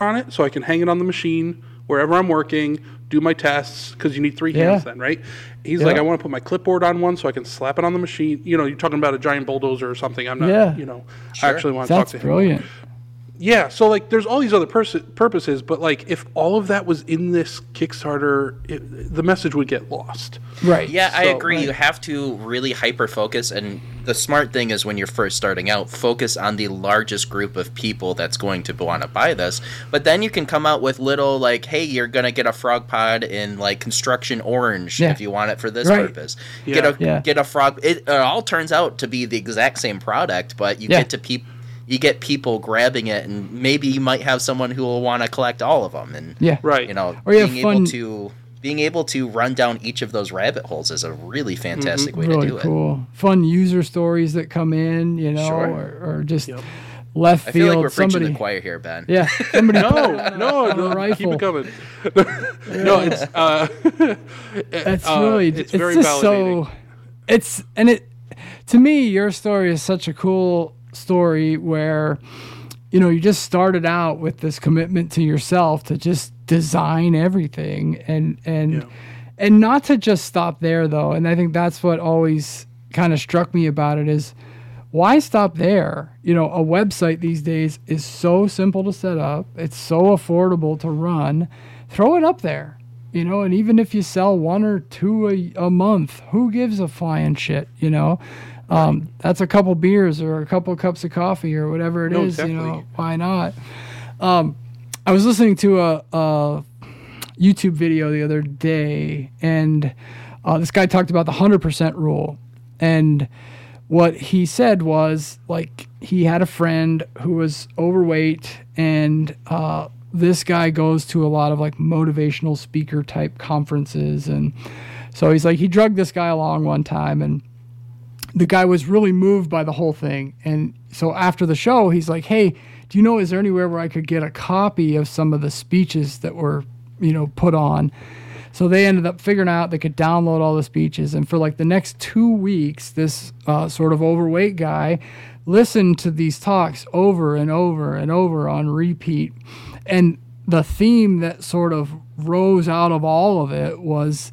On it so i can hang it on the machine wherever i'm working do my tests because you need three Yeah. hands then right? He's like i want to put my clipboard on one so i can slap it on the machine. You know you're talking about a giant bulldozer or something. I'm not Yeah. you know i actually want to talk that's to him. brilliant yeah, so like there's all these other pers- purposes, but like if all of that was in this Kickstarter, it, the message would get lost. Right. Yeah, I So- agree. You have to really hyper focus, and the smart thing is when you're first starting out, focus on the largest group of people that's going to want to buy this. But then you can come out with little like, hey, you're gonna get a frog pod in like construction orange Yeah. if you want it for this Right. purpose. Yeah. Get a Yeah. get a frog. It, it all turns out to be the exact same product, but you Yeah. get to peop You get people grabbing it, and maybe you might have someone who will want to collect all of them. And Yeah. Right. you know, Or you being able to being able to run down each of those rabbit holes is a really fantastic way really to do it. cool. Fun user stories that come in, you know, Sure. or, or just left I field. feel like we're preaching somebody, the choir here, Ben. yeah, [laughs] somebody No, no, on no, rifle. keep it coming. no, it's uh, [laughs] That's uh, really it's it's, very just validating. so it's and it to me your story is such a cool story where you know you just started out with this commitment to yourself to just design everything and and Yeah. and not to just stop there though. And i think that's what always kind of struck me about it is why stop there? You know a website these days is so simple to set up it's so affordable to run throw it up there you know? And even if you sell one or two a, a month who gives a flying shit you know um, that's a couple beers or a couple cups of coffee or whatever it is. No, you know why not? Um, i was listening to a, a youtube video the other day and uh, this guy talked about the 100% rule. And what he said was like he had a friend who was overweight and uh, this guy goes to a lot of like motivational speaker type conferences. And so he's like he drugged this guy along one time and the guy was really moved by the whole thing and so after the show he's like hey do you know is there anywhere where i could get a copy of some of the speeches that were you know put on so they ended up figuring out they could download all the speeches. And for like the next two weeks, this uh, sort of overweight guy listened to these talks over and over and over on repeat. And the theme that sort of rose out of all of it was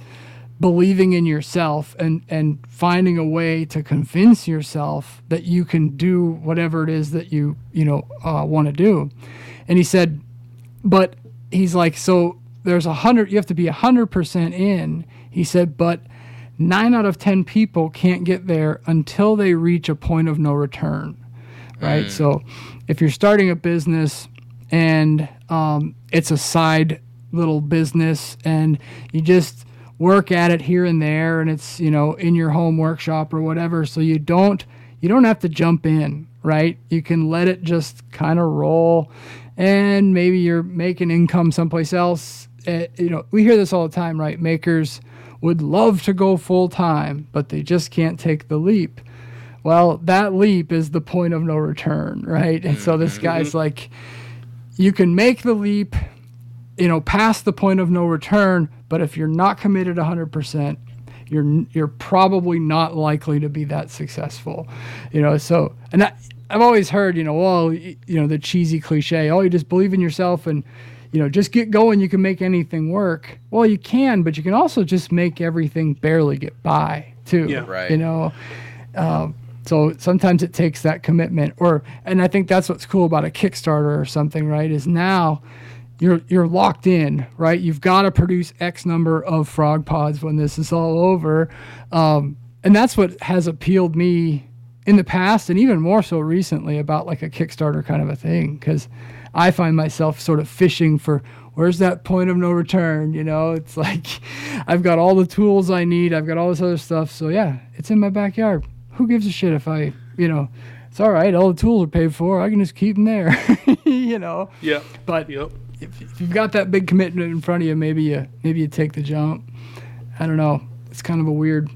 believing in yourself and, and finding a way to convince yourself that you can do whatever it is that you, you know, uh, want to do. And he said, but he's like, so there's a hundred, you have to be a hundred percent in. He said, but nine out of 10 people can't get there until they reach a point of no return. Right. So if you're starting a business and um, it's a side little business and you just work at it here and there and it's, you know, in your home workshop or whatever. So you don't, you don't have to jump in, right? You can let it just kind of roll and maybe you're making income someplace else. Uh, you know, we hear this all the time, right? Makers would love to go full time, but they just can't take the leap. Well, that leap is the point of no return, right? And so this guy's like, you can make the leap, you know, past the point of no return, but if you're not committed 100%, you're you're probably not likely to be that successful, you know. So, and I, I've always heard, you know, well, you know, the cheesy cliche, oh, you just believe in yourself and, you know, just get going. You can make anything work. Well, you can, but you can also just make everything barely get by too. Yeah. Right. You know, um, so sometimes it takes that commitment, or and I think that's what's cool about a Kickstarter or something, right? Is now you're you're locked in, right? You've got to produce X number of frog pods when this is all over, um, and that's what has appealed me in the past, and even more so recently about like a Kickstarter kind of a thing, because I find myself sort of fishing for where's that point of no return. You know, it's like [laughs] I've got all the tools I need, I've got all this other stuff, so yeah, it's in my backyard. Who gives a shit if I, you know, it's all right. All the tools are paid for. I can just keep them there, [laughs] you know. Yeah. But Yep. If, if you've got that big commitment in front of you, maybe you maybe you take the jump. I don't know. It's kind of a weird,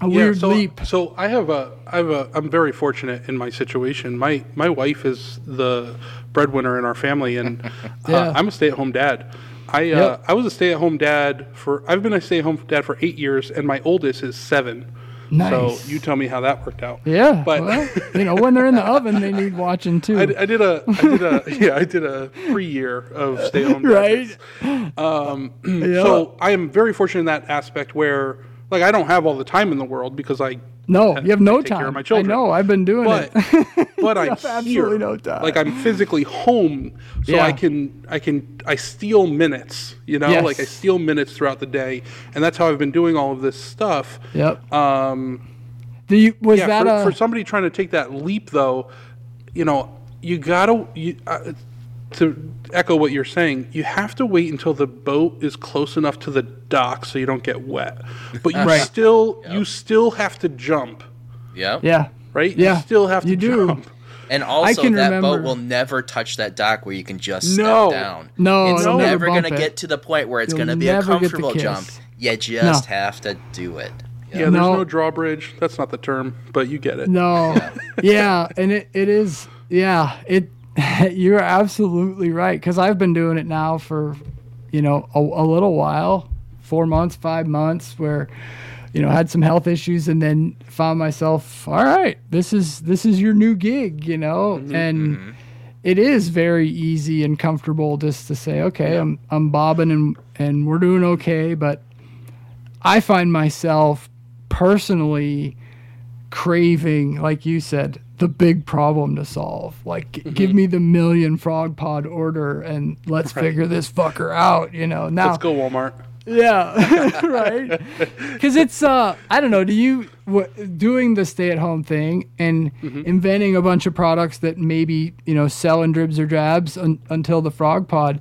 a weird so, leap. So I have a, I have a, I'm very fortunate in my situation. My my wife is the breadwinner in our family, and [laughs] Yeah. uh, I'm a stay-at-home dad. I uh, I was a stay-at-home dad for I've been a stay-at-home dad for eight years, and my oldest is seven. Nice. So you tell me how that worked out. Yeah, but well, you know, when they're in the oven, they need watching [laughs] too. I, I did a I did a [laughs] yeah I did a free year of stay-at-home dad. [laughs] right? Um, [clears throat] so I am very fortunate in that aspect where like I don't have all the time in the world because I No, you have no I take time. care of my children. I know. I've been doing but it. [laughs] but I'm have here. absolutely no time. Like I'm physically home, so Yeah. I can I can I steal minutes. You know, Yes. like I steal minutes throughout the day, and that's how I've been doing all of this stuff. yep. Um, Do you was yeah, that for, a for somebody trying to take that leap, though, you know, you gotta you, uh, to echo what you're saying. You have to wait until the boat is close enough to the dock so you don't get wet. But you [laughs] Right. still you still have to jump, Yep. yeah right? Yeah, you still have to you do. jump. And also, can that remember- boat will never touch that dock where you can just No. step down. No, it's it'll never never going to it. get to the point where it's You'll going to be a never get the comfortable jump. You just No. have to do it. Yeah, there's No. no drawbridge. That's not the term, but you get it. No. yeah, and it, it is yeah, it [laughs] you're absolutely right cuz I've been doing it now for you know a, a little while, 4 months, 5 months where you know, had some health issues and then found myself, all right, this is this is your new gig, you know? Mm-hmm, and mm-hmm. it is very easy and comfortable just to say, okay, I'm I'm bobbing and and we're doing okay, but I find myself personally craving, like you said, the big problem to solve. Like, g- give me the million frog pod order and let's figure this fucker out. You know, now Let's go Walmart. yeah, [laughs] right. [laughs] Because it's uh, I don't know. Do you doing the stay-at-home thing and inventing a bunch of products that maybe you know sell in dribs or drabs un- until the frog pod?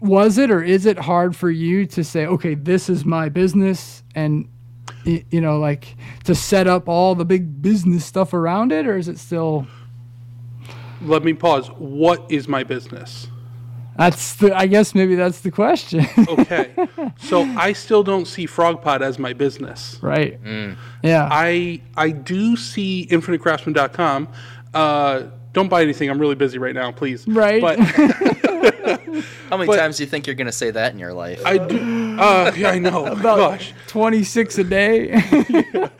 Was it or is it hard for you to say, okay, this is my business, and you know, like to set up all the big business stuff around it, or is it still? Let me pause. What is my business? That's the. I guess maybe that's the question, Okay. [laughs] so I still don't see FrogPod as my business. right? Yeah. I I do see infinitecraftsman.com. Uh, don't buy anything. I'm really busy right now, please. Right. But [laughs] [laughs] How many But- times do you think you're going to say that in your life? I do. Uh, yeah, I know. Gosh. 26 a day. [laughs]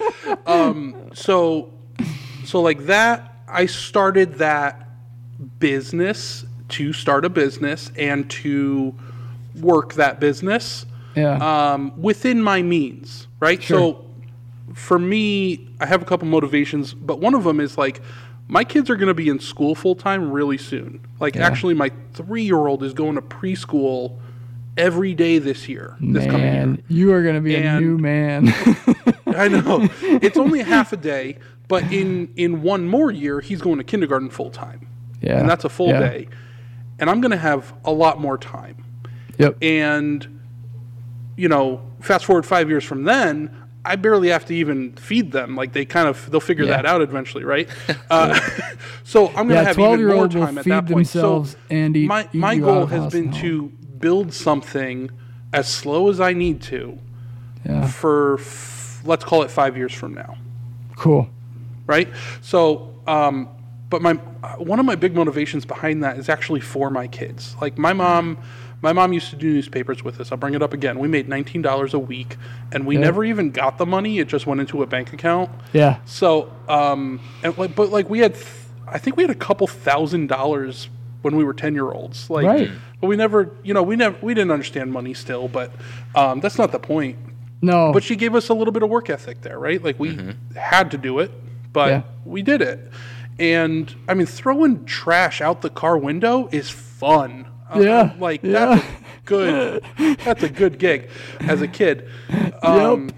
So, so like that. I started that business to start a business and to work that business. yeah. um, within my means, right? So for me, I have a couple motivations, but one of them is like my kids are going to be in school full time really soon. Like actually, my three year old is going to preschool every day this year. This coming year. man, you are going to be a new man. [laughs] I know [laughs] it's only half a day, but in in one more year, he's going to kindergarten full time, yeah. and that's a full yeah. day, and I'm going to have a lot more time. Yep. And, you know, fast forward five years from then, I barely have to even feed them. Like they kind of they'll figure Yeah. that out eventually, right? [laughs] uh, so I'm gonna Yeah, have even more 12-year-old will time at feed that point. themselves so and eat- my eat my goal has been and to build something as slow as I need to Yeah. for f- let's call it five years from now Cool. right? So, um, but my one of my big motivations behind that is actually for my kids. Like my mom, my mom used to do newspapers with us. I'll bring it up again. We made nineteen dollars a week, and we Yeah. never even got the money. It just went into a bank account. Yeah. So, um, and like, but like we had, th- I think we had a couple thousand dollars when we were ten year olds. Like, Right. but we never, you know, we never, we didn't understand money still. But um, that's not the point. No. But she gave us a little bit of work ethic there, right? Like we had to do it, but Yeah. we did it. And I mean, throwing trash out the car window is fun. Uh, Yeah, like yeah. that's a good. that's a good gig as a kid. [laughs] Um,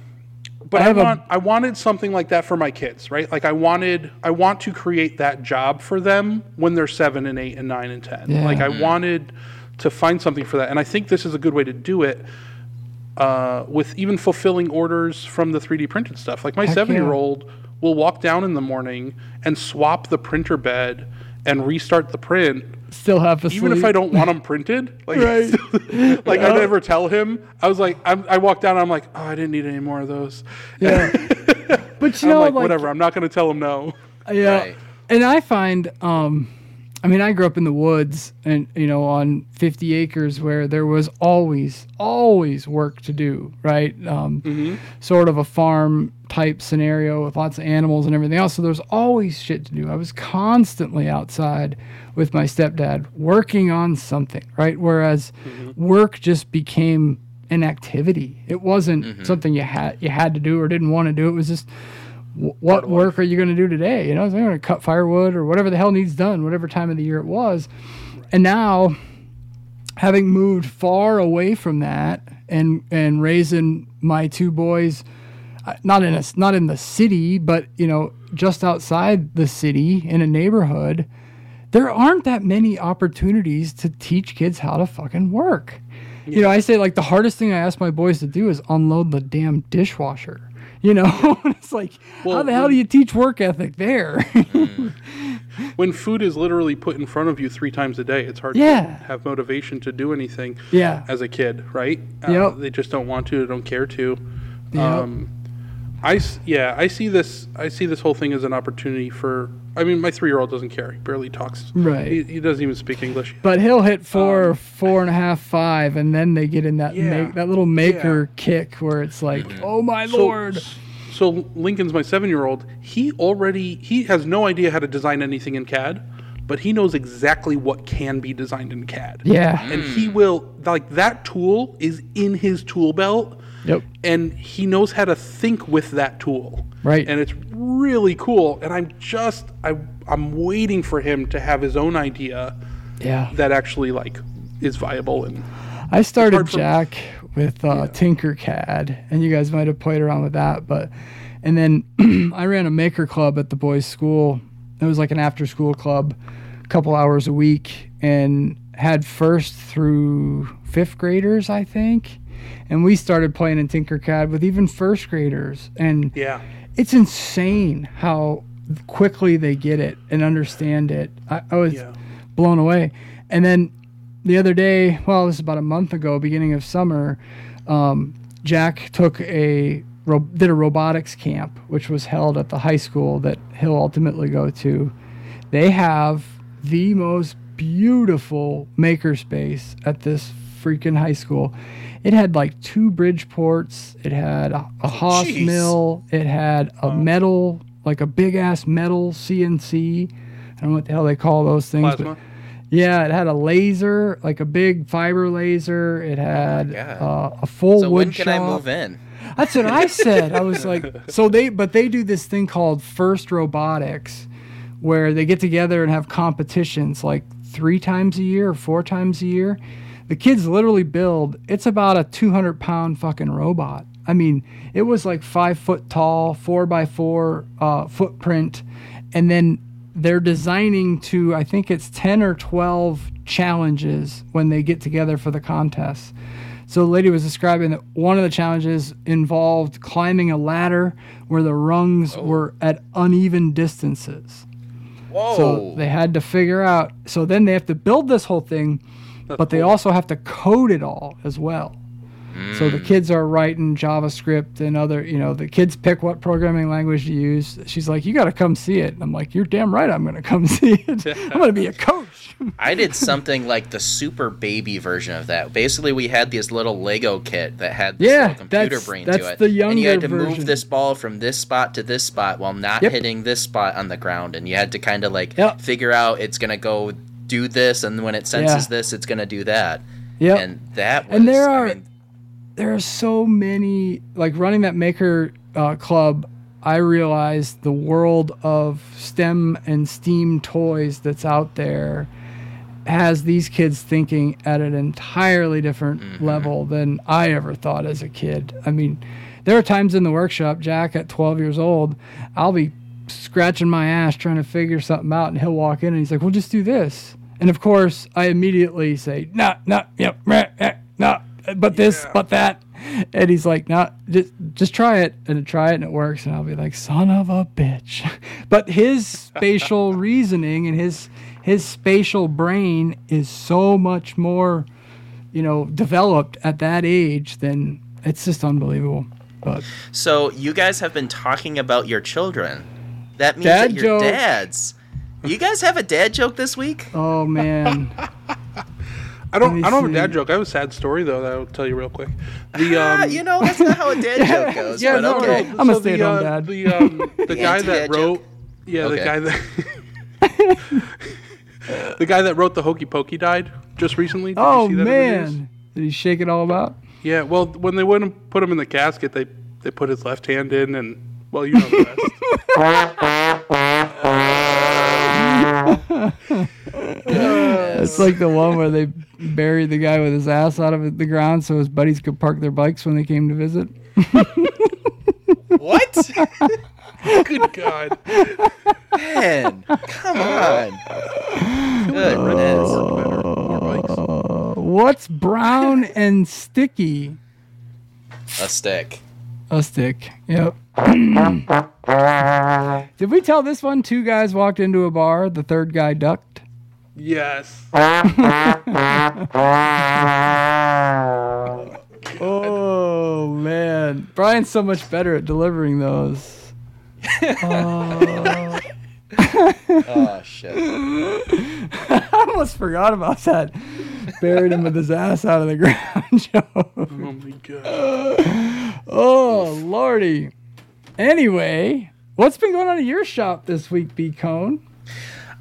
But I I, want I wanted something like that for my kids, right? Like I wanted I want to create that job for them when they're seven and eight and nine and ten. Yeah. Like I wanted to find something for that, and I think this is a good way to do it uh, with even fulfilling orders from the 3D printed stuff. Like my seven year old will walk down in the morning and swap the printer bed and restart the print. Still have a Even if I don't want them printed, [laughs] like, Right. [laughs] [laughs] like I never tell him. I was like, I'm, I walk down, and I'm like, oh, I didn't need any more of those. Yeah. but you I'm know, like, like, whatever. I'm not going to tell him no. Yeah. Right. And I find, um, I mean, I grew up in the woods and, you know, on 50 acres where there was always, always work to do, right? Um, mm-hmm. Sort of a farm type scenario with lots of animals and everything else. So there's always shit to do. I was constantly outside with my stepdad working on something, right? Whereas mm-hmm. work just became an activity. It wasn't mm-hmm. something you had you had to do or didn't want to do. It was just what work are you going to do today? You know, they're going to cut firewood or whatever the hell needs done, whatever time of the year it was. And now, having moved far away from that and and raising my two boys, uh, not in a not in the city, but you know, just outside the city in a neighborhood, there aren't that many opportunities to teach kids how to fucking work. You know, I say like the hardest thing I ask my boys to do is unload the damn dishwasher. You know, [laughs] it's like how the hell do you teach work ethic there? [laughs] when food is literally put in front of you three times a day, it's hard Yeah. to have motivation to do anything Yeah. as a kid, right? Yep. Uh, they just don't want to, they don't care to. Yep. Um, I yeah, I see this. I see this whole thing as an opportunity for. I mean, my three-year-old doesn't care. He barely talks. Right. He, he doesn't even speak English. But he'll hit four, um, four and a half, five, and then they get in that Yeah. make, that little maker kick where it's like, oh my lord. So Lincoln's my seven-year-old. He already he has no idea how to design anything in CAD, but he knows exactly what can be designed in CAD. Yeah. and he hmm. will like that tool is in his tool belt. Yep. And he knows how to think with that tool. Right. And it's really cool. And I'm just I I'm waiting for him to have his own idea Yeah. that actually like is viable and I started Jack with uh, Tinkercad, and you guys might have played around with that. But and then [clears throat] I ran a maker club at the boys' school. It was like an after-school club, a couple hours a week, and had first through fifth graders, I think. And we started playing in Tinkercad with even first graders, and yeah. it's insane how quickly they get it and understand it. I, I was Yeah. blown away. And then the other day, well, this is about a month ago, beginning of summer, um, Jack took a did a robotics camp, which was held at the high school that he'll ultimately go to. They have the most beautiful makerspace at this freaking high school. It had like two Bridgeports. It had a, a Haas Jeez. mill. It had a metal, like a big ass metal CNC. I don't know what the hell they call those things. but- yeah, it had a laser, like a big fiber laser. It had God. uh, a full So wood when can shop. I move in? That's what I [laughs] said. I was like, so they, but they do this thing called First Robotics, where they get together and have competitions like three times a year or four times a year. The kids literally build. It's about a 200 pound fucking robot. I mean, it was like five foot tall, four by four uh, footprint, and then they're designing to I think it's 10 or 12 challenges when they get together for the contest. So the lady was describing that one of the challenges involved climbing a ladder where the rungs were at uneven distances. Whoa. So they had to figure out. So then they have to build this whole thing, but they also have to code it all as well. So the mm. kids are writing JavaScript and other, you know, the kids pick what programming language to use. She's like, "You got to come see it." And I'm like, "You're damn right. I'm going to come [laughs] see it. I'm going to be a coach." [laughs] I did something like the super baby version of that. Basically, we had this little Lego kit that had this Yeah, computer that's- brain that's to it. the and you had younger to move this ball from this spot to this spot while not Yep. hitting this spot on the ground. And you had to kind of like Yep. figure out it's going to go do this, and when it senses Yeah. this, it's going to do that. Yeah, And that was, And there I are- mean, there are so many like running that maker uh, club i realized the world of stem and steam toys that's out there has these kids thinking at an entirely different level than i ever thought as a kid i mean there are times in the workshop jack at 12 years old i'll be scratching my ass trying to figure something out and he'll walk in and he's like well just do this and of course i immediately say no no yep eh, no but this, but that. And he's like, no, just just try it. And I try it and it works. And I'll be like, son of a bitch. [laughs] But his spatial [laughs] reasoning and his his spatial brain is so much more, you know, developed at that age than it's just unbelievable. But so you guys have been talking about your children. That means Dad that your joke. dads. You guys have a dad joke this week? oh man. [laughs] I don't. I don't have a dad joke. I have a sad story though that I'll tell you real quick. The Ah, [laughs] um, you know, that's not how a dad [laughs] joke goes. Yeah, but no, okay. no. I'm a so the, stay-at-home uh, dad. The um, the guy that wrote, joke? yeah, the guy that the guy that wrote the Hokey Pokey died just recently. Did you Oh see that in the news? man. Did he shake it all about? Yeah. Well, when they went and put him in the casket, they they put his left hand in and Well, you know the rest. [laughs] It's like the one where they buried the guy with his ass out of the ground so his buddies could park their bikes when they came to visit. [laughs] What? [laughs] Good God. Man, come on. Goodness. Better, more. What's brown and sticky? A stick. A stick. Yep. [clears throat] Did we tell this one? Two guys walked into a bar. The third guy ducked. Yes. [laughs] Oh man, Brian's so much better at delivering those. [laughs] Oh shit. [laughs] I almost forgot about that. Buried him with his ass out of the ground, Joe. Oh my God. Oh lordy. Anyway, what's been going on at your shop this week, B Cone?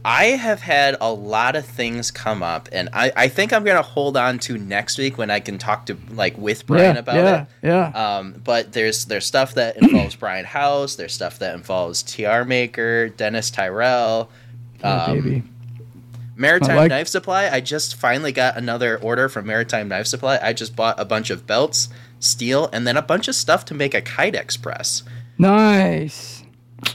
I have had a lot of things come up, and I, I think I'm gonna hold on to next week when I can talk to like with Brian yeah, about yeah, it. yeah. Um, but there's there's stuff that involves [clears throat] Brian House. There's stuff that involves TR Maker, Dennis Tyrell, Yeah, um. Maritime like- Knife Supply. I just finally got another order from Maritime Knife Supply. I just bought a bunch of belts, steel, and then a bunch of stuff to make a Kydex press. Nice.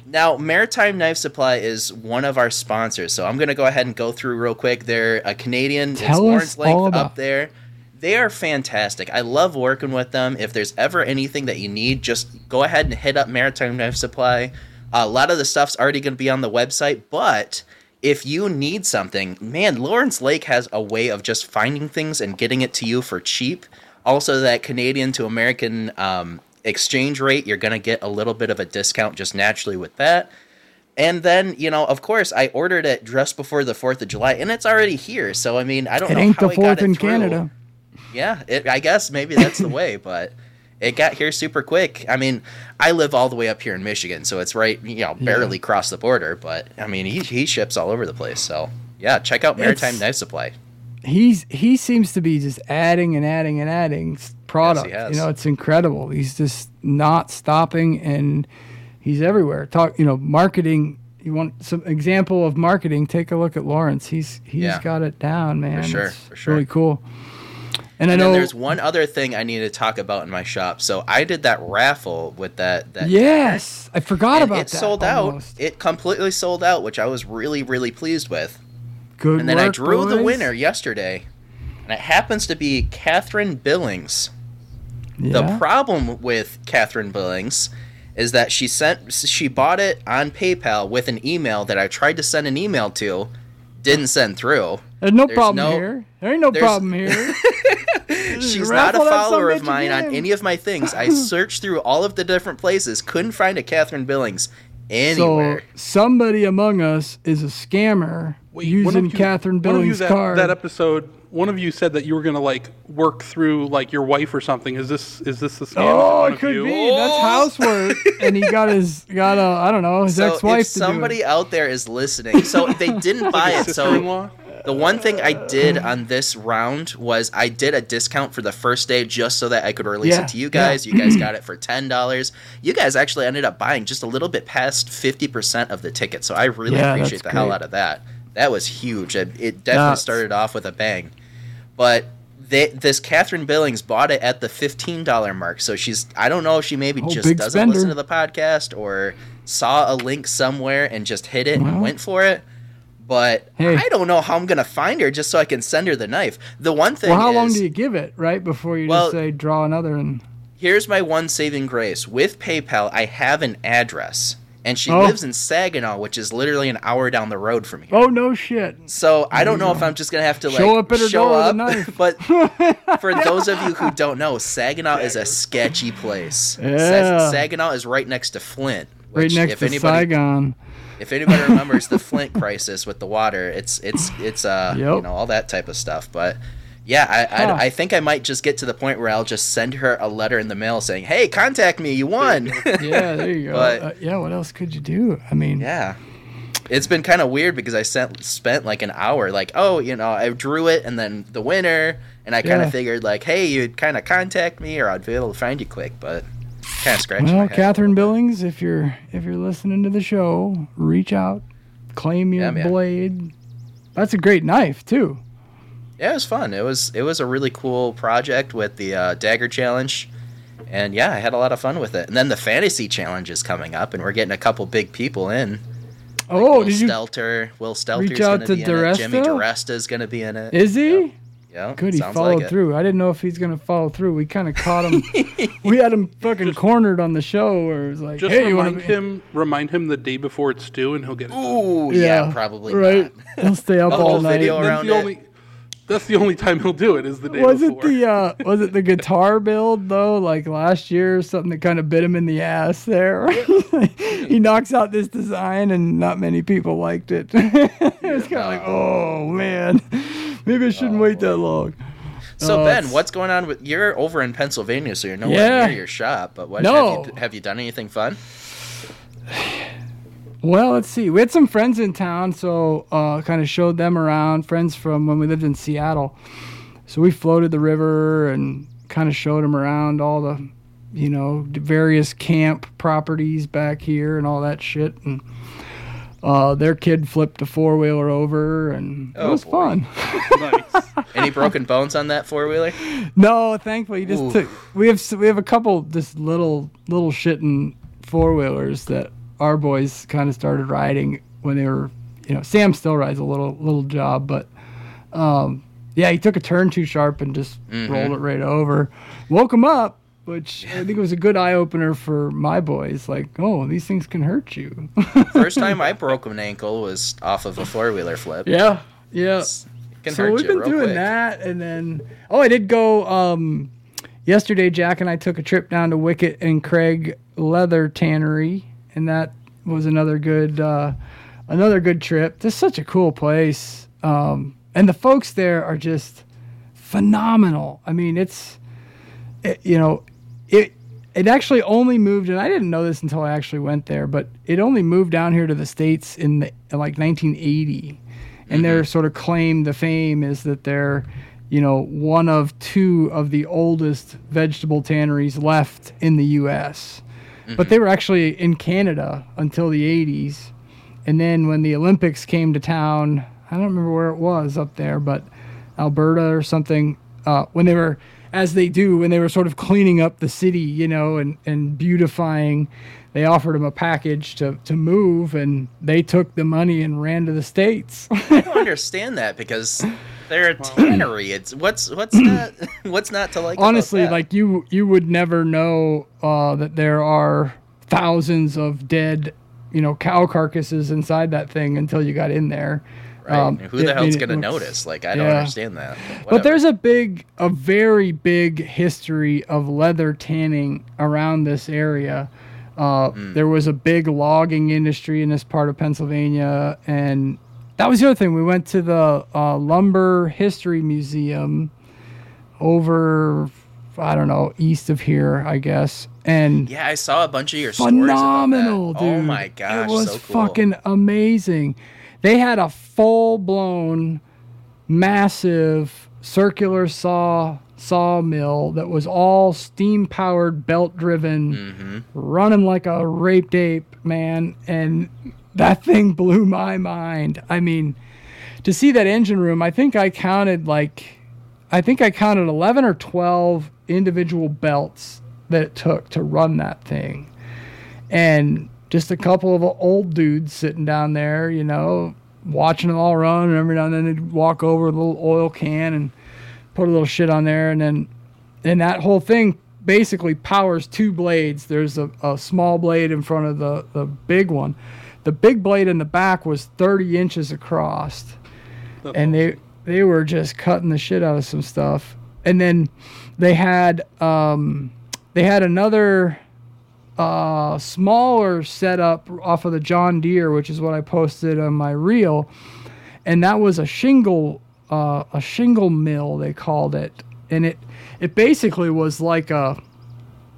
Now, Maritime Knife Supply is one of our sponsors, so I'm going to go ahead and go through real quick. They're a Canadian. Tell it's us Lawrence Lake about- up there. They are fantastic. I love working with them. If there's ever anything that you need, just go ahead and hit up Maritime Knife Supply. a lot of the stuff's already going to be on the website, but if you need something, man, Lawrence Lake has a way of just finding things and getting it to you for cheap. Also, that Canadian to American um, exchange rate, you're going to get a little bit of a discount just naturally with that. And then, you know, of course, I ordered it just before the 4th of July, and it's already here. So, I mean, I don't It know ain't how the it got fourth it in through. Canada. Yeah, it, I guess maybe that's the [laughs] way, but it got here super quick. I mean, I live all the way up here in Michigan, so it's right, you know, barely cross the border. But I mean, he he ships all over the place. So yeah, check out Maritime It's- Knife Supply. He's he seems to be just adding and adding and adding product. has. you know, it's incredible. He's just not stopping and he's everywhere. Talk, you know, marketing. You want some example of marketing? Take a look at Lawrence. He's he's Yeah. got it down, man. For sure, It's for sure. Really cool. And I know there's one other thing I need to talk about in my shop. So I did that raffle with that that Yes, I forgot about it that. sold almost. out. It completely sold out, which I was really really pleased with. Good And then I drew the winner yesterday, and it happens to be Catherine Billings. Yeah. The problem with Catherine Billings is that she sent she bought it on PayPal with an email that I tried to send an email to, didn't send through. There's no there's problem no- here. There ain't no problem here. [laughs] She's not a follower of mine on any of my things. I [laughs] searched through all of the different places, couldn't find a Catherine Billings anywhere. So somebody among us is a scammer Wait, using you- Catherine one you Billings' that, card. That episode, one of you said that you were gonna like work through like your wife or something. Is this is this the scam? Oh, it could you? be. That's oh. housework, and he got his got a I don't know his so ex-wife if to do somebody it. out there is listening, so they didn't [laughs] buy it. So The one thing I did on this round was I did a discount for the first day just so that I could release Yeah, it to you yeah. guys. You guys got [clears throat] it for ten dollars. You guys actually ended up buying just a little bit past fifty percent of the ticket, so I really Yeah, appreciate that's the hell out of that. That was huge. It, it definitely Nuts. started off with a bang. But they, this Catherine Billings bought it at the fifteen dollar mark, so she's I don't know if she maybe Oh, just doesn't listen to the podcast or saw a link somewhere and just hit it and went for it. But Hey. I don't know how I'm gonna find her just so I can send her the knife. The one thing Well, how is, long do you give it right before you Well- just say draw another and here's my one saving grace. With PayPal, I have an address, and she Oh. lives in Saginaw, which is literally an hour down the road from here. oh no shit. So I don't know if I'm just gonna have to like Show up at her show door with a [laughs] but [laughs] for those of you who don't know, Saginaw is a sketchy place. Yeah. Saginaw is right next to Flint. Right next if to anybody, Saigon. If anybody remembers the [laughs] Flint crisis with the water, it's it's it's uh you know all that type of stuff. But yeah, I, Huh. I I think I might just get to the point where I'll just send her a letter in the mail saying, "Hey, contact me. You won." [laughs] Yeah, there you go. But- Uh, yeah, what else could you do? I mean, Yeah. It's been kind of weird because I sent spent like an hour like, oh, you know, I drew it and then the winner and I kind of Yeah. figured like, hey, you'd kind of contact me or I'd be able to find you quick, but kind of scratching Well. Catherine Billings, if you're if you're listening to the show, reach out, claim your Yeah, man. blade. That's a great knife too. Yeah, it was fun. It was it was a really cool project with the uh, dagger challenge, and yeah, I had a lot of fun with it. And then the fantasy challenge is coming up, and we're getting a couple big people in. Oh, Will did you? Stelter, Will Stelter's reach out gonna to be in it. Jimmy DiResta? DiResta's gonna be in it. Is he? Yeah, Good, he sounds followed like it. through. I didn't know if he's gonna follow through. We kind of caught him. [laughs] we had him fucking cornered on the show, where it was like, Just "Hey, you want remind him, remind him the day before it's due, and he'll get it. Ooh, yeah, probably right. not. He'll stay up [laughs] The all whole night. video That's around the it. only. That's the only time he'll do it. Is the day Was before. it the uh, was it the guitar build though? Like last year, or something that kind of bit him in the ass there. he knocks out this design, and not many people liked it. it's kind of like, oh man, maybe I shouldn't wait that long. So Oh, Ben, what's going on with you're over in Pennsylvania, so you're nowhere Yeah. near your shop. But what No. have you have you done anything fun? Well, let's see. We had some friends in town, so uh, kind of showed them around. Friends from when we lived in Seattle, so we floated the river and kind of showed them around all the, you know, various camp properties back here and all that shit. And uh, their kid flipped a four wheeler over, and it Oh, was boy. fun. [laughs] nice. Any broken bones on that four wheeler? No, thankfully, just took. We have we have a couple just little little shitting four wheelers that our boys kind of started riding when they were, you know, Sam still rides a little little job, but um, yeah, he took a turn too sharp and just Mm-hmm. rolled it right over, woke him up. Which I think it was a good eye opener for my boys. Like, oh, these things can hurt you. [laughs] First time I broke an ankle was off of a four wheeler flip. yeah, yeah. So we've been doing quick. that and then oh i did go um yesterday jack and i took a trip down to Wickett and Craig leather tannery and that was another good uh another good trip. Just such a cool place. Um and the folks there are just phenomenal. I mean it's it, you know it it actually only moved and i didn't know this until i actually went there but it only moved down here to the states in the in like 1980 and their sort of claim to fame is that they're you know one of two of the oldest vegetable tanneries left in the us but they were actually in canada until the 80s and then when the olympics came to town i don't remember where it was up there but alberta or something uh, when they were as they do when they were sort of cleaning up the city you know and, and beautifying they offered them a package to, to move and they took the money and ran to the states. I don't understand that because they're a tannery. It's what's what's [clears throat] not [laughs] what's not to like. honestly like you you would never know uh, that there are thousands of dead you know cow carcasses inside that thing until you got in there Right. Um, Who the I hell's it gonna looks- notice? Like I don't yeah. understand that. But there's a big, a very big history of leather tanning around this area. Uh, Hmm. There was a big logging industry in this part of Pennsylvania, and that was the other thing. We went to the uh, Lumber History Museum over, I don't know, east of here, I guess, and yeah, I saw a bunch of your stories about that. phenomenal, dude. Oh my gosh, it was so cool. fucking amazing. They had a full blown, massive circular saw sawmill that was all steam powered, belt driven, Mm-hmm. running like a raped ape, man. And that thing blew my mind. I mean, to see that engine room, I think I counted like, I think I counted 11 or 12 individual belts that it took to run that thing. And just a couple of old dudes sitting down there, you know, watching them all run. And every now and then they'd walk over with a little oil can and put a little shit on there. And then, and that whole thing basically powers two blades. There's a, a small blade in front of the, the big one. The big blade in the back was 30 inches across and they they were just cutting the shit out of some stuff. And then they had um, they had another uh, smaller setup off of the John Deere, which is what I posted on my reel, and that was a shingle uh, a shingle mill they called it, and it it basically was like a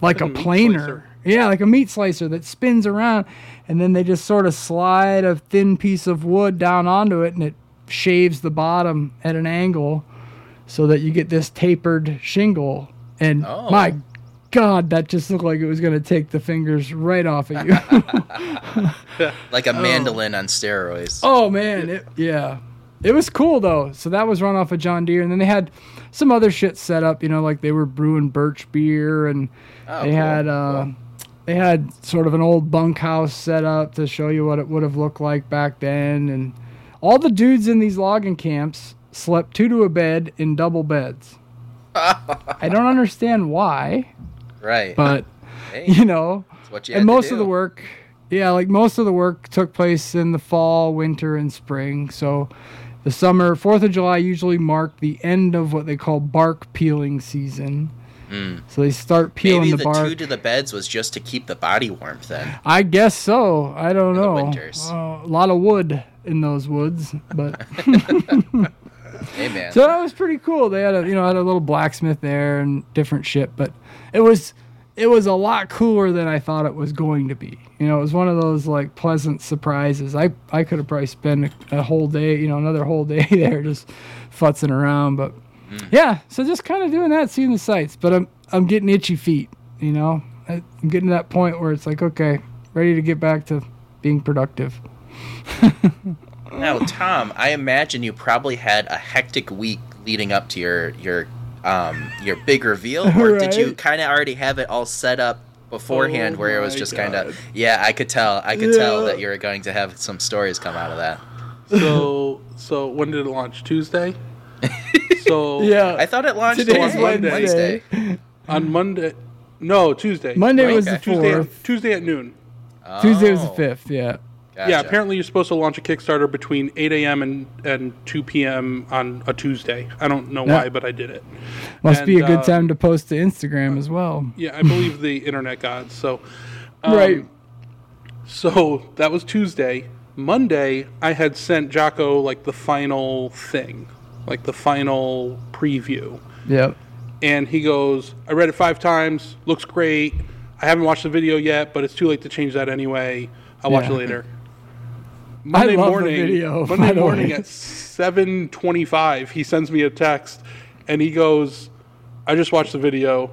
like a, a planer. slicer. Yeah, like a meat slicer that spins around, and then they just sort of slide a thin piece of wood down onto it, and it shaves the bottom at an angle, so that you get this tapered shingle. And Oh. my God, that just looked like it was going to take the fingers right off of you. [laughs] Like a mandolin on steroids. oh man, it, yeah, it was cool though. So that was run off of John Deere, and then they had some other shit set up. You know, like they were brewing birch beer, and Oh, they cool. had uh, they had sort of an old bunkhouse set up to show you what it would have looked like back then, and all the dudes in these logging camps slept two to a bed in double beds. I don't understand why, Right. but hey, you know, you and most of the work yeah like most of the work took place in the fall winter and spring so the summer fourth of july usually mark the end of what they call bark peeling season so they start peeling. Maybe the, the, bark two to the beds was just to keep the body warmth then. i guess so i don't the know winters. Uh, a lot of wood in those woods but [laughs] [laughs] Hey man. So that was pretty cool. They had a you know had a little blacksmith there and different shit, but it was it was a lot cooler than I thought it was going to be. You know, it was one of those like pleasant surprises. I I could have probably spent a, a whole day, you know, another whole [laughs] day there just futzing around, but yeah. So just kind of doing that, seeing the sights. But I'm I'm getting itchy feet. You know, I- I'm getting to that point where it's like okay, ready to get back to being productive. [laughs] Now, Tom, I imagine you probably had a hectic week leading up to your your um your big reveal, or did you kind of already have it all set up beforehand, Oh where it was just kind of yeah? I could tell, I could tell that you were going to have some stories come out of that. So so when did it launch? Tuesday. [laughs] So Yeah. I thought it launched Today's on Wednesday. Wednesday. on Monday, no Tuesday. Monday was Okay. the Tuesday fourth. Tuesday at noon. Tuesday was the Oh, fifth. Yeah. Yeah, apparently you're supposed to launch a Kickstarter between 8 a.m. and, and 2 p.m. on a Tuesday. I don't know Yeah. why, but I did it. Must be a good uh, time to post to Instagram as well. Yeah, I believe the internet gods. So, um, right. So that was Tuesday. Monday, I had sent Jocko like the final thing, like the final preview. Yep. And he goes, I read it five times, looks great. I haven't watched the video yet, but it's too late to change that anyway. I'll watch Yeah. it later. [laughs] Monday love the morning, video, by Monday the morning way. at 7:25, he sends me a text and he goes, "I just watched the video.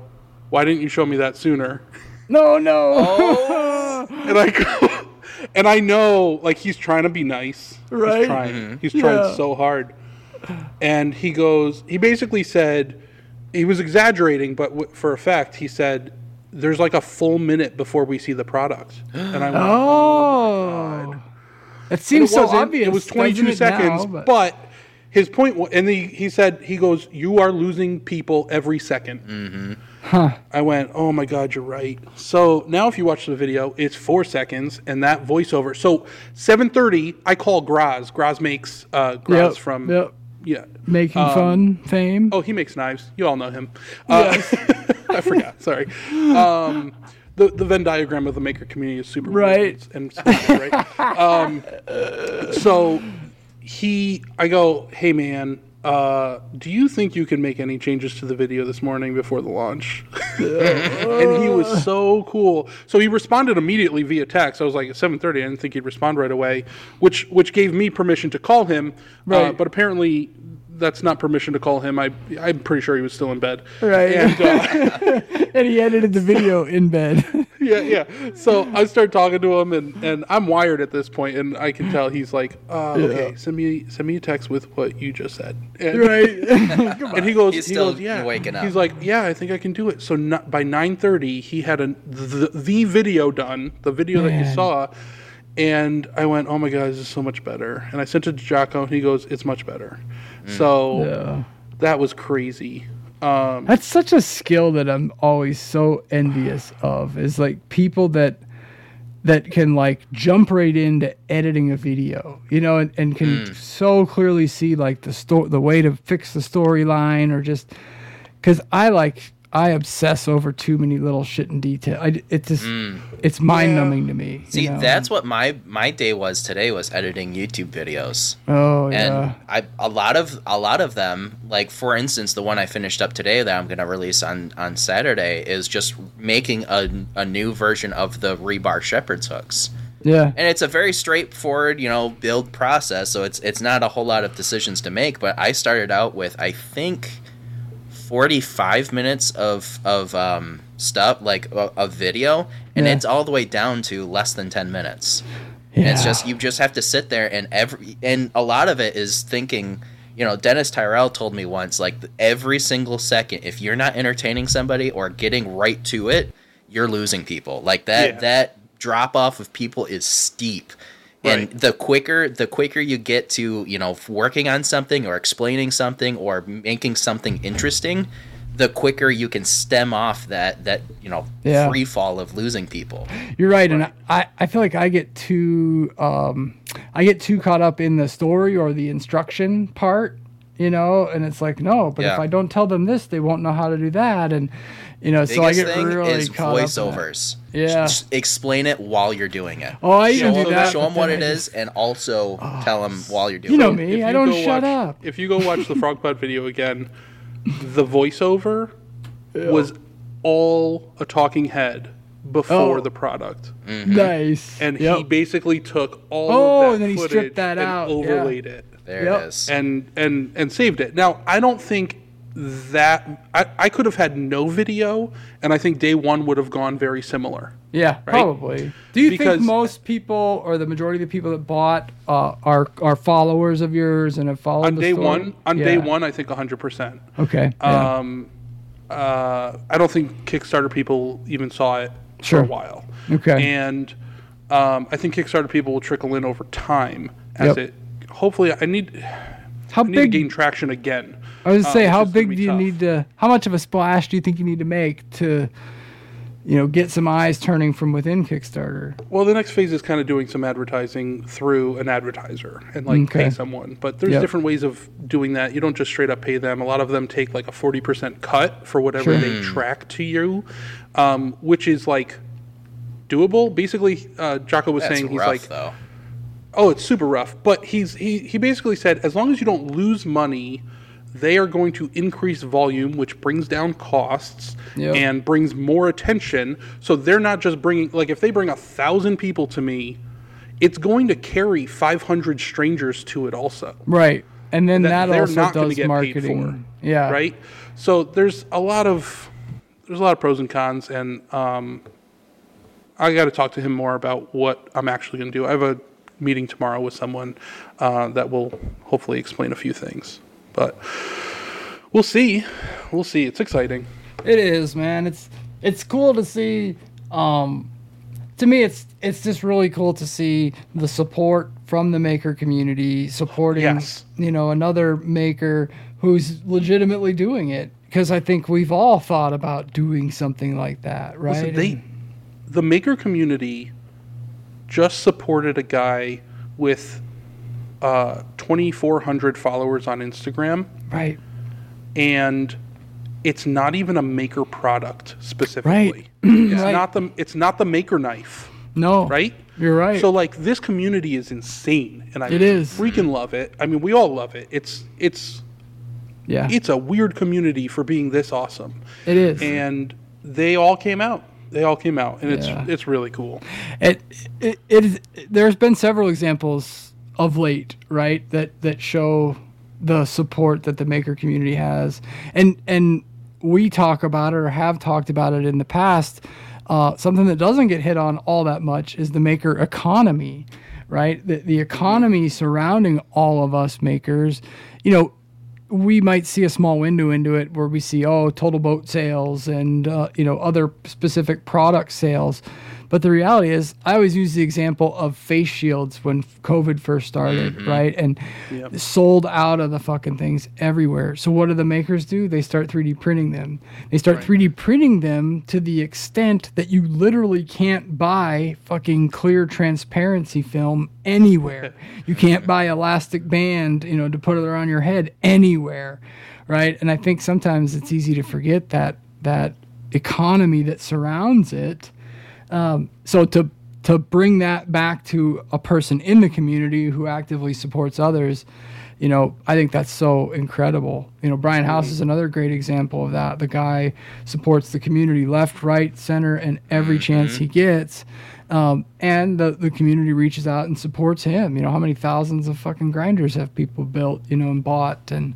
Why didn't you show me that sooner?" No, no. Oh, [laughs] and I go, and I know like he's trying to be nice. Right. He's trying. Mm-hmm. He's trying Yeah. so hard. And he goes. He basically said he was exaggerating, but w- for effect, he said there's like a full minute before we see the product. And I went, [gasps] oh. It seems it so obvious. It was 22 it seconds, now? but, his point was, and he, he said, he goes, "You are losing people every 2nd I went, "Oh my god, you're right." So now, if you watch the video, it's four seconds, and that voiceover. So 7:30, I call Graz. Graz makes uh, Graz Yep, from yep. Yeah. making um, fame. fame. Oh, he makes knives. You all know him. Uh, [laughs] I forgot. Sorry. Um, the the Venn diagram of the maker community is super Right. and right. Um, so he, I go, hey man, uh, do you think you can make any changes to the video this morning before the launch? and he was so cool. So he responded immediately via text. I was like at 7:30. I didn't think he'd respond right away, which which gave me permission to call him. Uh, Right. but apparently. That's not permission to call him. I, I'm pretty sure he was still in bed. Right. And, uh, [laughs] and he edited the video in bed. [laughs] [laughs] yeah, yeah. So I start talking to him, and, and I'm wired at this point, and I can tell he's like, uh, "Okay, send me send me a text with what you just said." And, right. [laughs] [laughs] and he goes, He's he still goes, "Yeah." waking up. He's like, "Yeah, I think I can do it." So no, by 9:30, he had a the, the video done, the video that you saw, and I went, "Oh my god, this is so much better." And I sent it to Jocko, and he goes, "It's much better." So Yeah. that was crazy. Um, That's such a skill that I'm always so envious of. Is like people that that can like jump right into editing a video, you know, and, and can so clearly see like the sto- the way to fix the storyline or just because I like I obsess over too many little shit in detail. I, it just mm. it's mind numbing to me. you see, know? that's what my my day was today was editing YouTube videos. oh and yeah I a lot of a lot of them, like for instance, the one I finished up today that I'm gonna release on on Saturday is just making a a new version of the rebar shepherd's hooks. yeah And it's a very straightforward, you know, build process. So it's it's not a whole lot of decisions to make. But I started out with I think forty five minutes of of um, stuff like a, a video and Yeah. it's all the way down to less than 10 minutes and it's just you just have to sit there and every and a lot of it is thinking you know dennis tyrell told me once like every single second if you're not entertaining somebody or getting right to it you're losing people like that Yeah. that drop off of people is steep and Right. the quicker the quicker you get to you know working on something or explaining something or making something interesting the quicker you can stem off that that you know Yeah. free fall of losing people You're right, and I, I feel like I get too um, I get too caught up in the story or the instruction part, you know, and it's like no, but if I don't tell them this, they won't know how to do that, and you know, so I biggest get thing really is caught up in voiceovers. Yeah. Just explain it while you're doing it. Oh, I show even do them, that, show but 'em what then it I is, and also oh, tell them while you're doing it. You know it. me, If I you don't go shut watch- up. If you go watch the Frogpod video again, the voiceover was all a talking head before Oh. the product, mm-hmm. Nice. and Yep. he basically took all Oh, of that and then he footage stripped that and out, yeah. overlaid it, There Yep. it is. and and and saved it. Now I don't think that I, I could have had no video, and I think day one would have gone very similar. Yeah, probably. Do you Because- think most people, or the majority of the people that bought, uh, are are followers of yours and have followed On day story? one, on day one, I think 100. percent Okay. yeah. Um, uh, I don't think Kickstarter people even saw it Sure. for a while. Okay. And um, I think Kickstarter people will trickle in over time as Yep. it. Hopefully, I need how I need to big? gain traction again. I was gonna uh, say, which how is big do you tough. need to? How much of a splash do you think you need to make to, you know, get some eyes turning from within Kickstarter? Well, the next phase is kind of doing some advertising through an advertiser and like Okay. pay someone. But there's Yep. different ways of doing that. You don't just straight up pay them. A lot of them take like a 40% cut for whatever Sure. they track to you, um, which is like doable. Basically, uh, Jocko was That's saying he's rough like, though. oh, it's super rough. But he's he he basically said as long as you don't lose money, they are going to increase volume, which brings down costs Yep. and brings more attention. So they're not just bringing like if they bring a thousand people to me, it's going to carry 500 strangers to it also. Right, and then that, they're also not does get paid marketing. for, Yeah. Right. So there's a lot of there's a lot of pros and cons, and um, I got to talk to him more about what I'm actually going to do. I have a meeting tomorrow with someone uh, that will hopefully explain a few things, but we'll see. We'll see. It's exciting. It is, man. It's it's cool to see. Um, to me, it's it's just really cool to see the support from the maker community supporting, Yes. you know, another maker who's legitimately doing it. Because I think we've all thought about doing something like that, right? Listen, they, And- the maker community just supported a guy with uh, 2,400 followers on Instagram, right. and it's not even a maker product specifically. It's [clears throat] Right. not the it's not the maker knife, No. right? You're right. So like this community is insane, and I It is. freaking love it. I mean, we all love it. It's it's yeah. it's a weird community for being this awesome, it is. and they all came out. They all came out, and Yeah. it's it's really cool. it, it, it is, there's been several examples of late, right, that that show the support that the maker community has, and and we talk about it or have talked about it in the past. Uh, something that doesn't get hit on all that much is the maker economy, right? The the economy surrounding all of us makers, you know, we might see a small window into it where we see oh TotalBoat sales and uh, you know other specific product sales but the reality is i always use the example of face shields when covid first started mm-hmm. right? And sold out of the fucking things everywhere. So what do the makers do? They start 3d printing them. They start 3d printing them to the extent that you literally can't buy fucking clear transparency film anywhere. [laughs] You can't buy elastic band you know to put it around your head anywhere right? And i think sometimes it's easy to forget that that economy that surrounds it um, so to to bring that back to a person in the community who actively supports others you know i think that's so incredible. You know brian house is another great example of that. The guy supports the community left right center and every chance he gets. Um, and the, the community reaches out and supports him. You know how many thousands of fucking grinders have people built you know and bought? And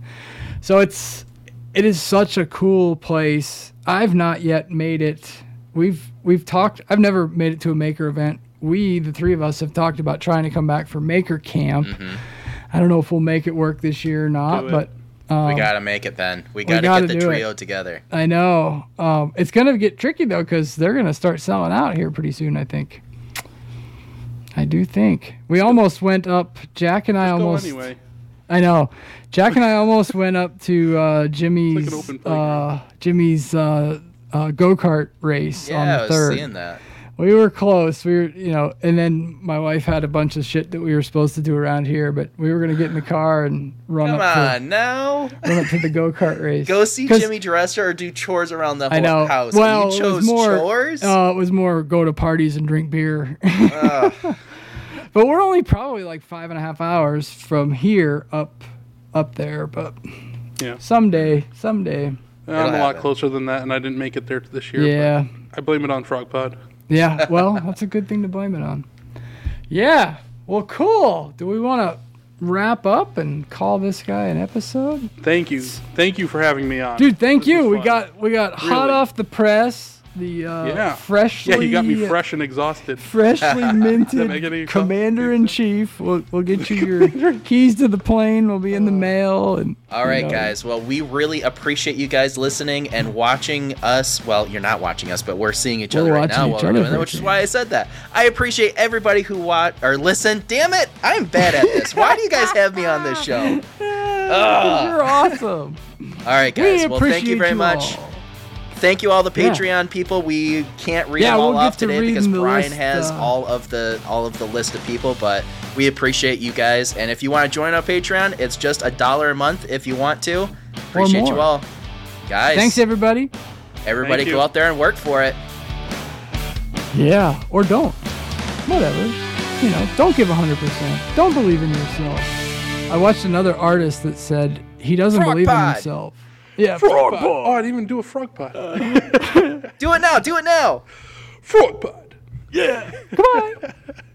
so it's it is such a cool place. I've not yet made it. We've we've talked. I've never made it to a maker event. We, the three of us, have talked about trying to come back for Maker Camp. I don't know if we'll make it work this year or not, Do it. but we gotta make it, then. We gotta, gotta get the do it. trio together. I know um, it's gonna get tricky though because they're gonna start selling out here pretty soon. I think. I do think we almost went up. Jack and I Just go almost. anyway. I know. Jack and I almost went up to uh, Jimmy's open uh. Jimmy's uh, uh, go kart race on Yeah, the I was third. seeing that. We were close. We were, you know, and then my wife had a bunch of shit that we were supposed to do around here, but we were gonna get in the car and run Come up on now. to run up to the go kart race. Go see Jimmy DiResta or do chores around the I know. whole house. Well, and you it was more. chores? Uh, it was more go to parties and drink beer. [laughs] but we're only probably like five and a half hours from here up, up there. But Yeah. someday, someday, I'm a It'll lot happen. closer than that, and I didn't make it there this year. yeah, but I blame it on Frogpod. yeah. [laughs] Well, that's a good thing to blame it on. Yeah. Well, cool. Do we want to wrap up and call this guy an episode? Thank you, thank you for having me on, Dude, thank This you. was We fun. got we got hot Really. off the press. The uh, yeah, freshly Yeah, you got me fresh and exhausted. freshly [laughs] minted commander in chief. We'll, we'll get you [laughs] your keys to the plane. Will be in the mail. And All right, you know, guys. Well, we really appreciate you guys listening and watching us. Well, you're not watching us, but we're seeing each We're other right now each while we're doing that, which is why I said that. I appreciate everybody who watch or listen. Damn it, I'm bad at this. Why do you guys have me on this show? [laughs] You're awesome. All right, we guys. Well, thank you appreciate very much. all. Thank you all the Yeah. Patreon people. We can't read Yeah, them all we'll off to today because Brian list, has uh, all of the all of the list of people, but we appreciate you guys. And if you want to join our Patreon, it's just a dollar a month if you want to. Appreciate you all. Guys, Thanks everybody. everybody Thank go you. out there and work for it. Yeah, or don't. Whatever. You know, don't give 100%. Don't believe in yourself. I watched another artist that said he doesn't Frog believe in himself. Yeah, Frogpod. Oh, I didn't even do a Frogpod. [laughs] Do it now. Do it now. Frogpod. goodbye. [laughs]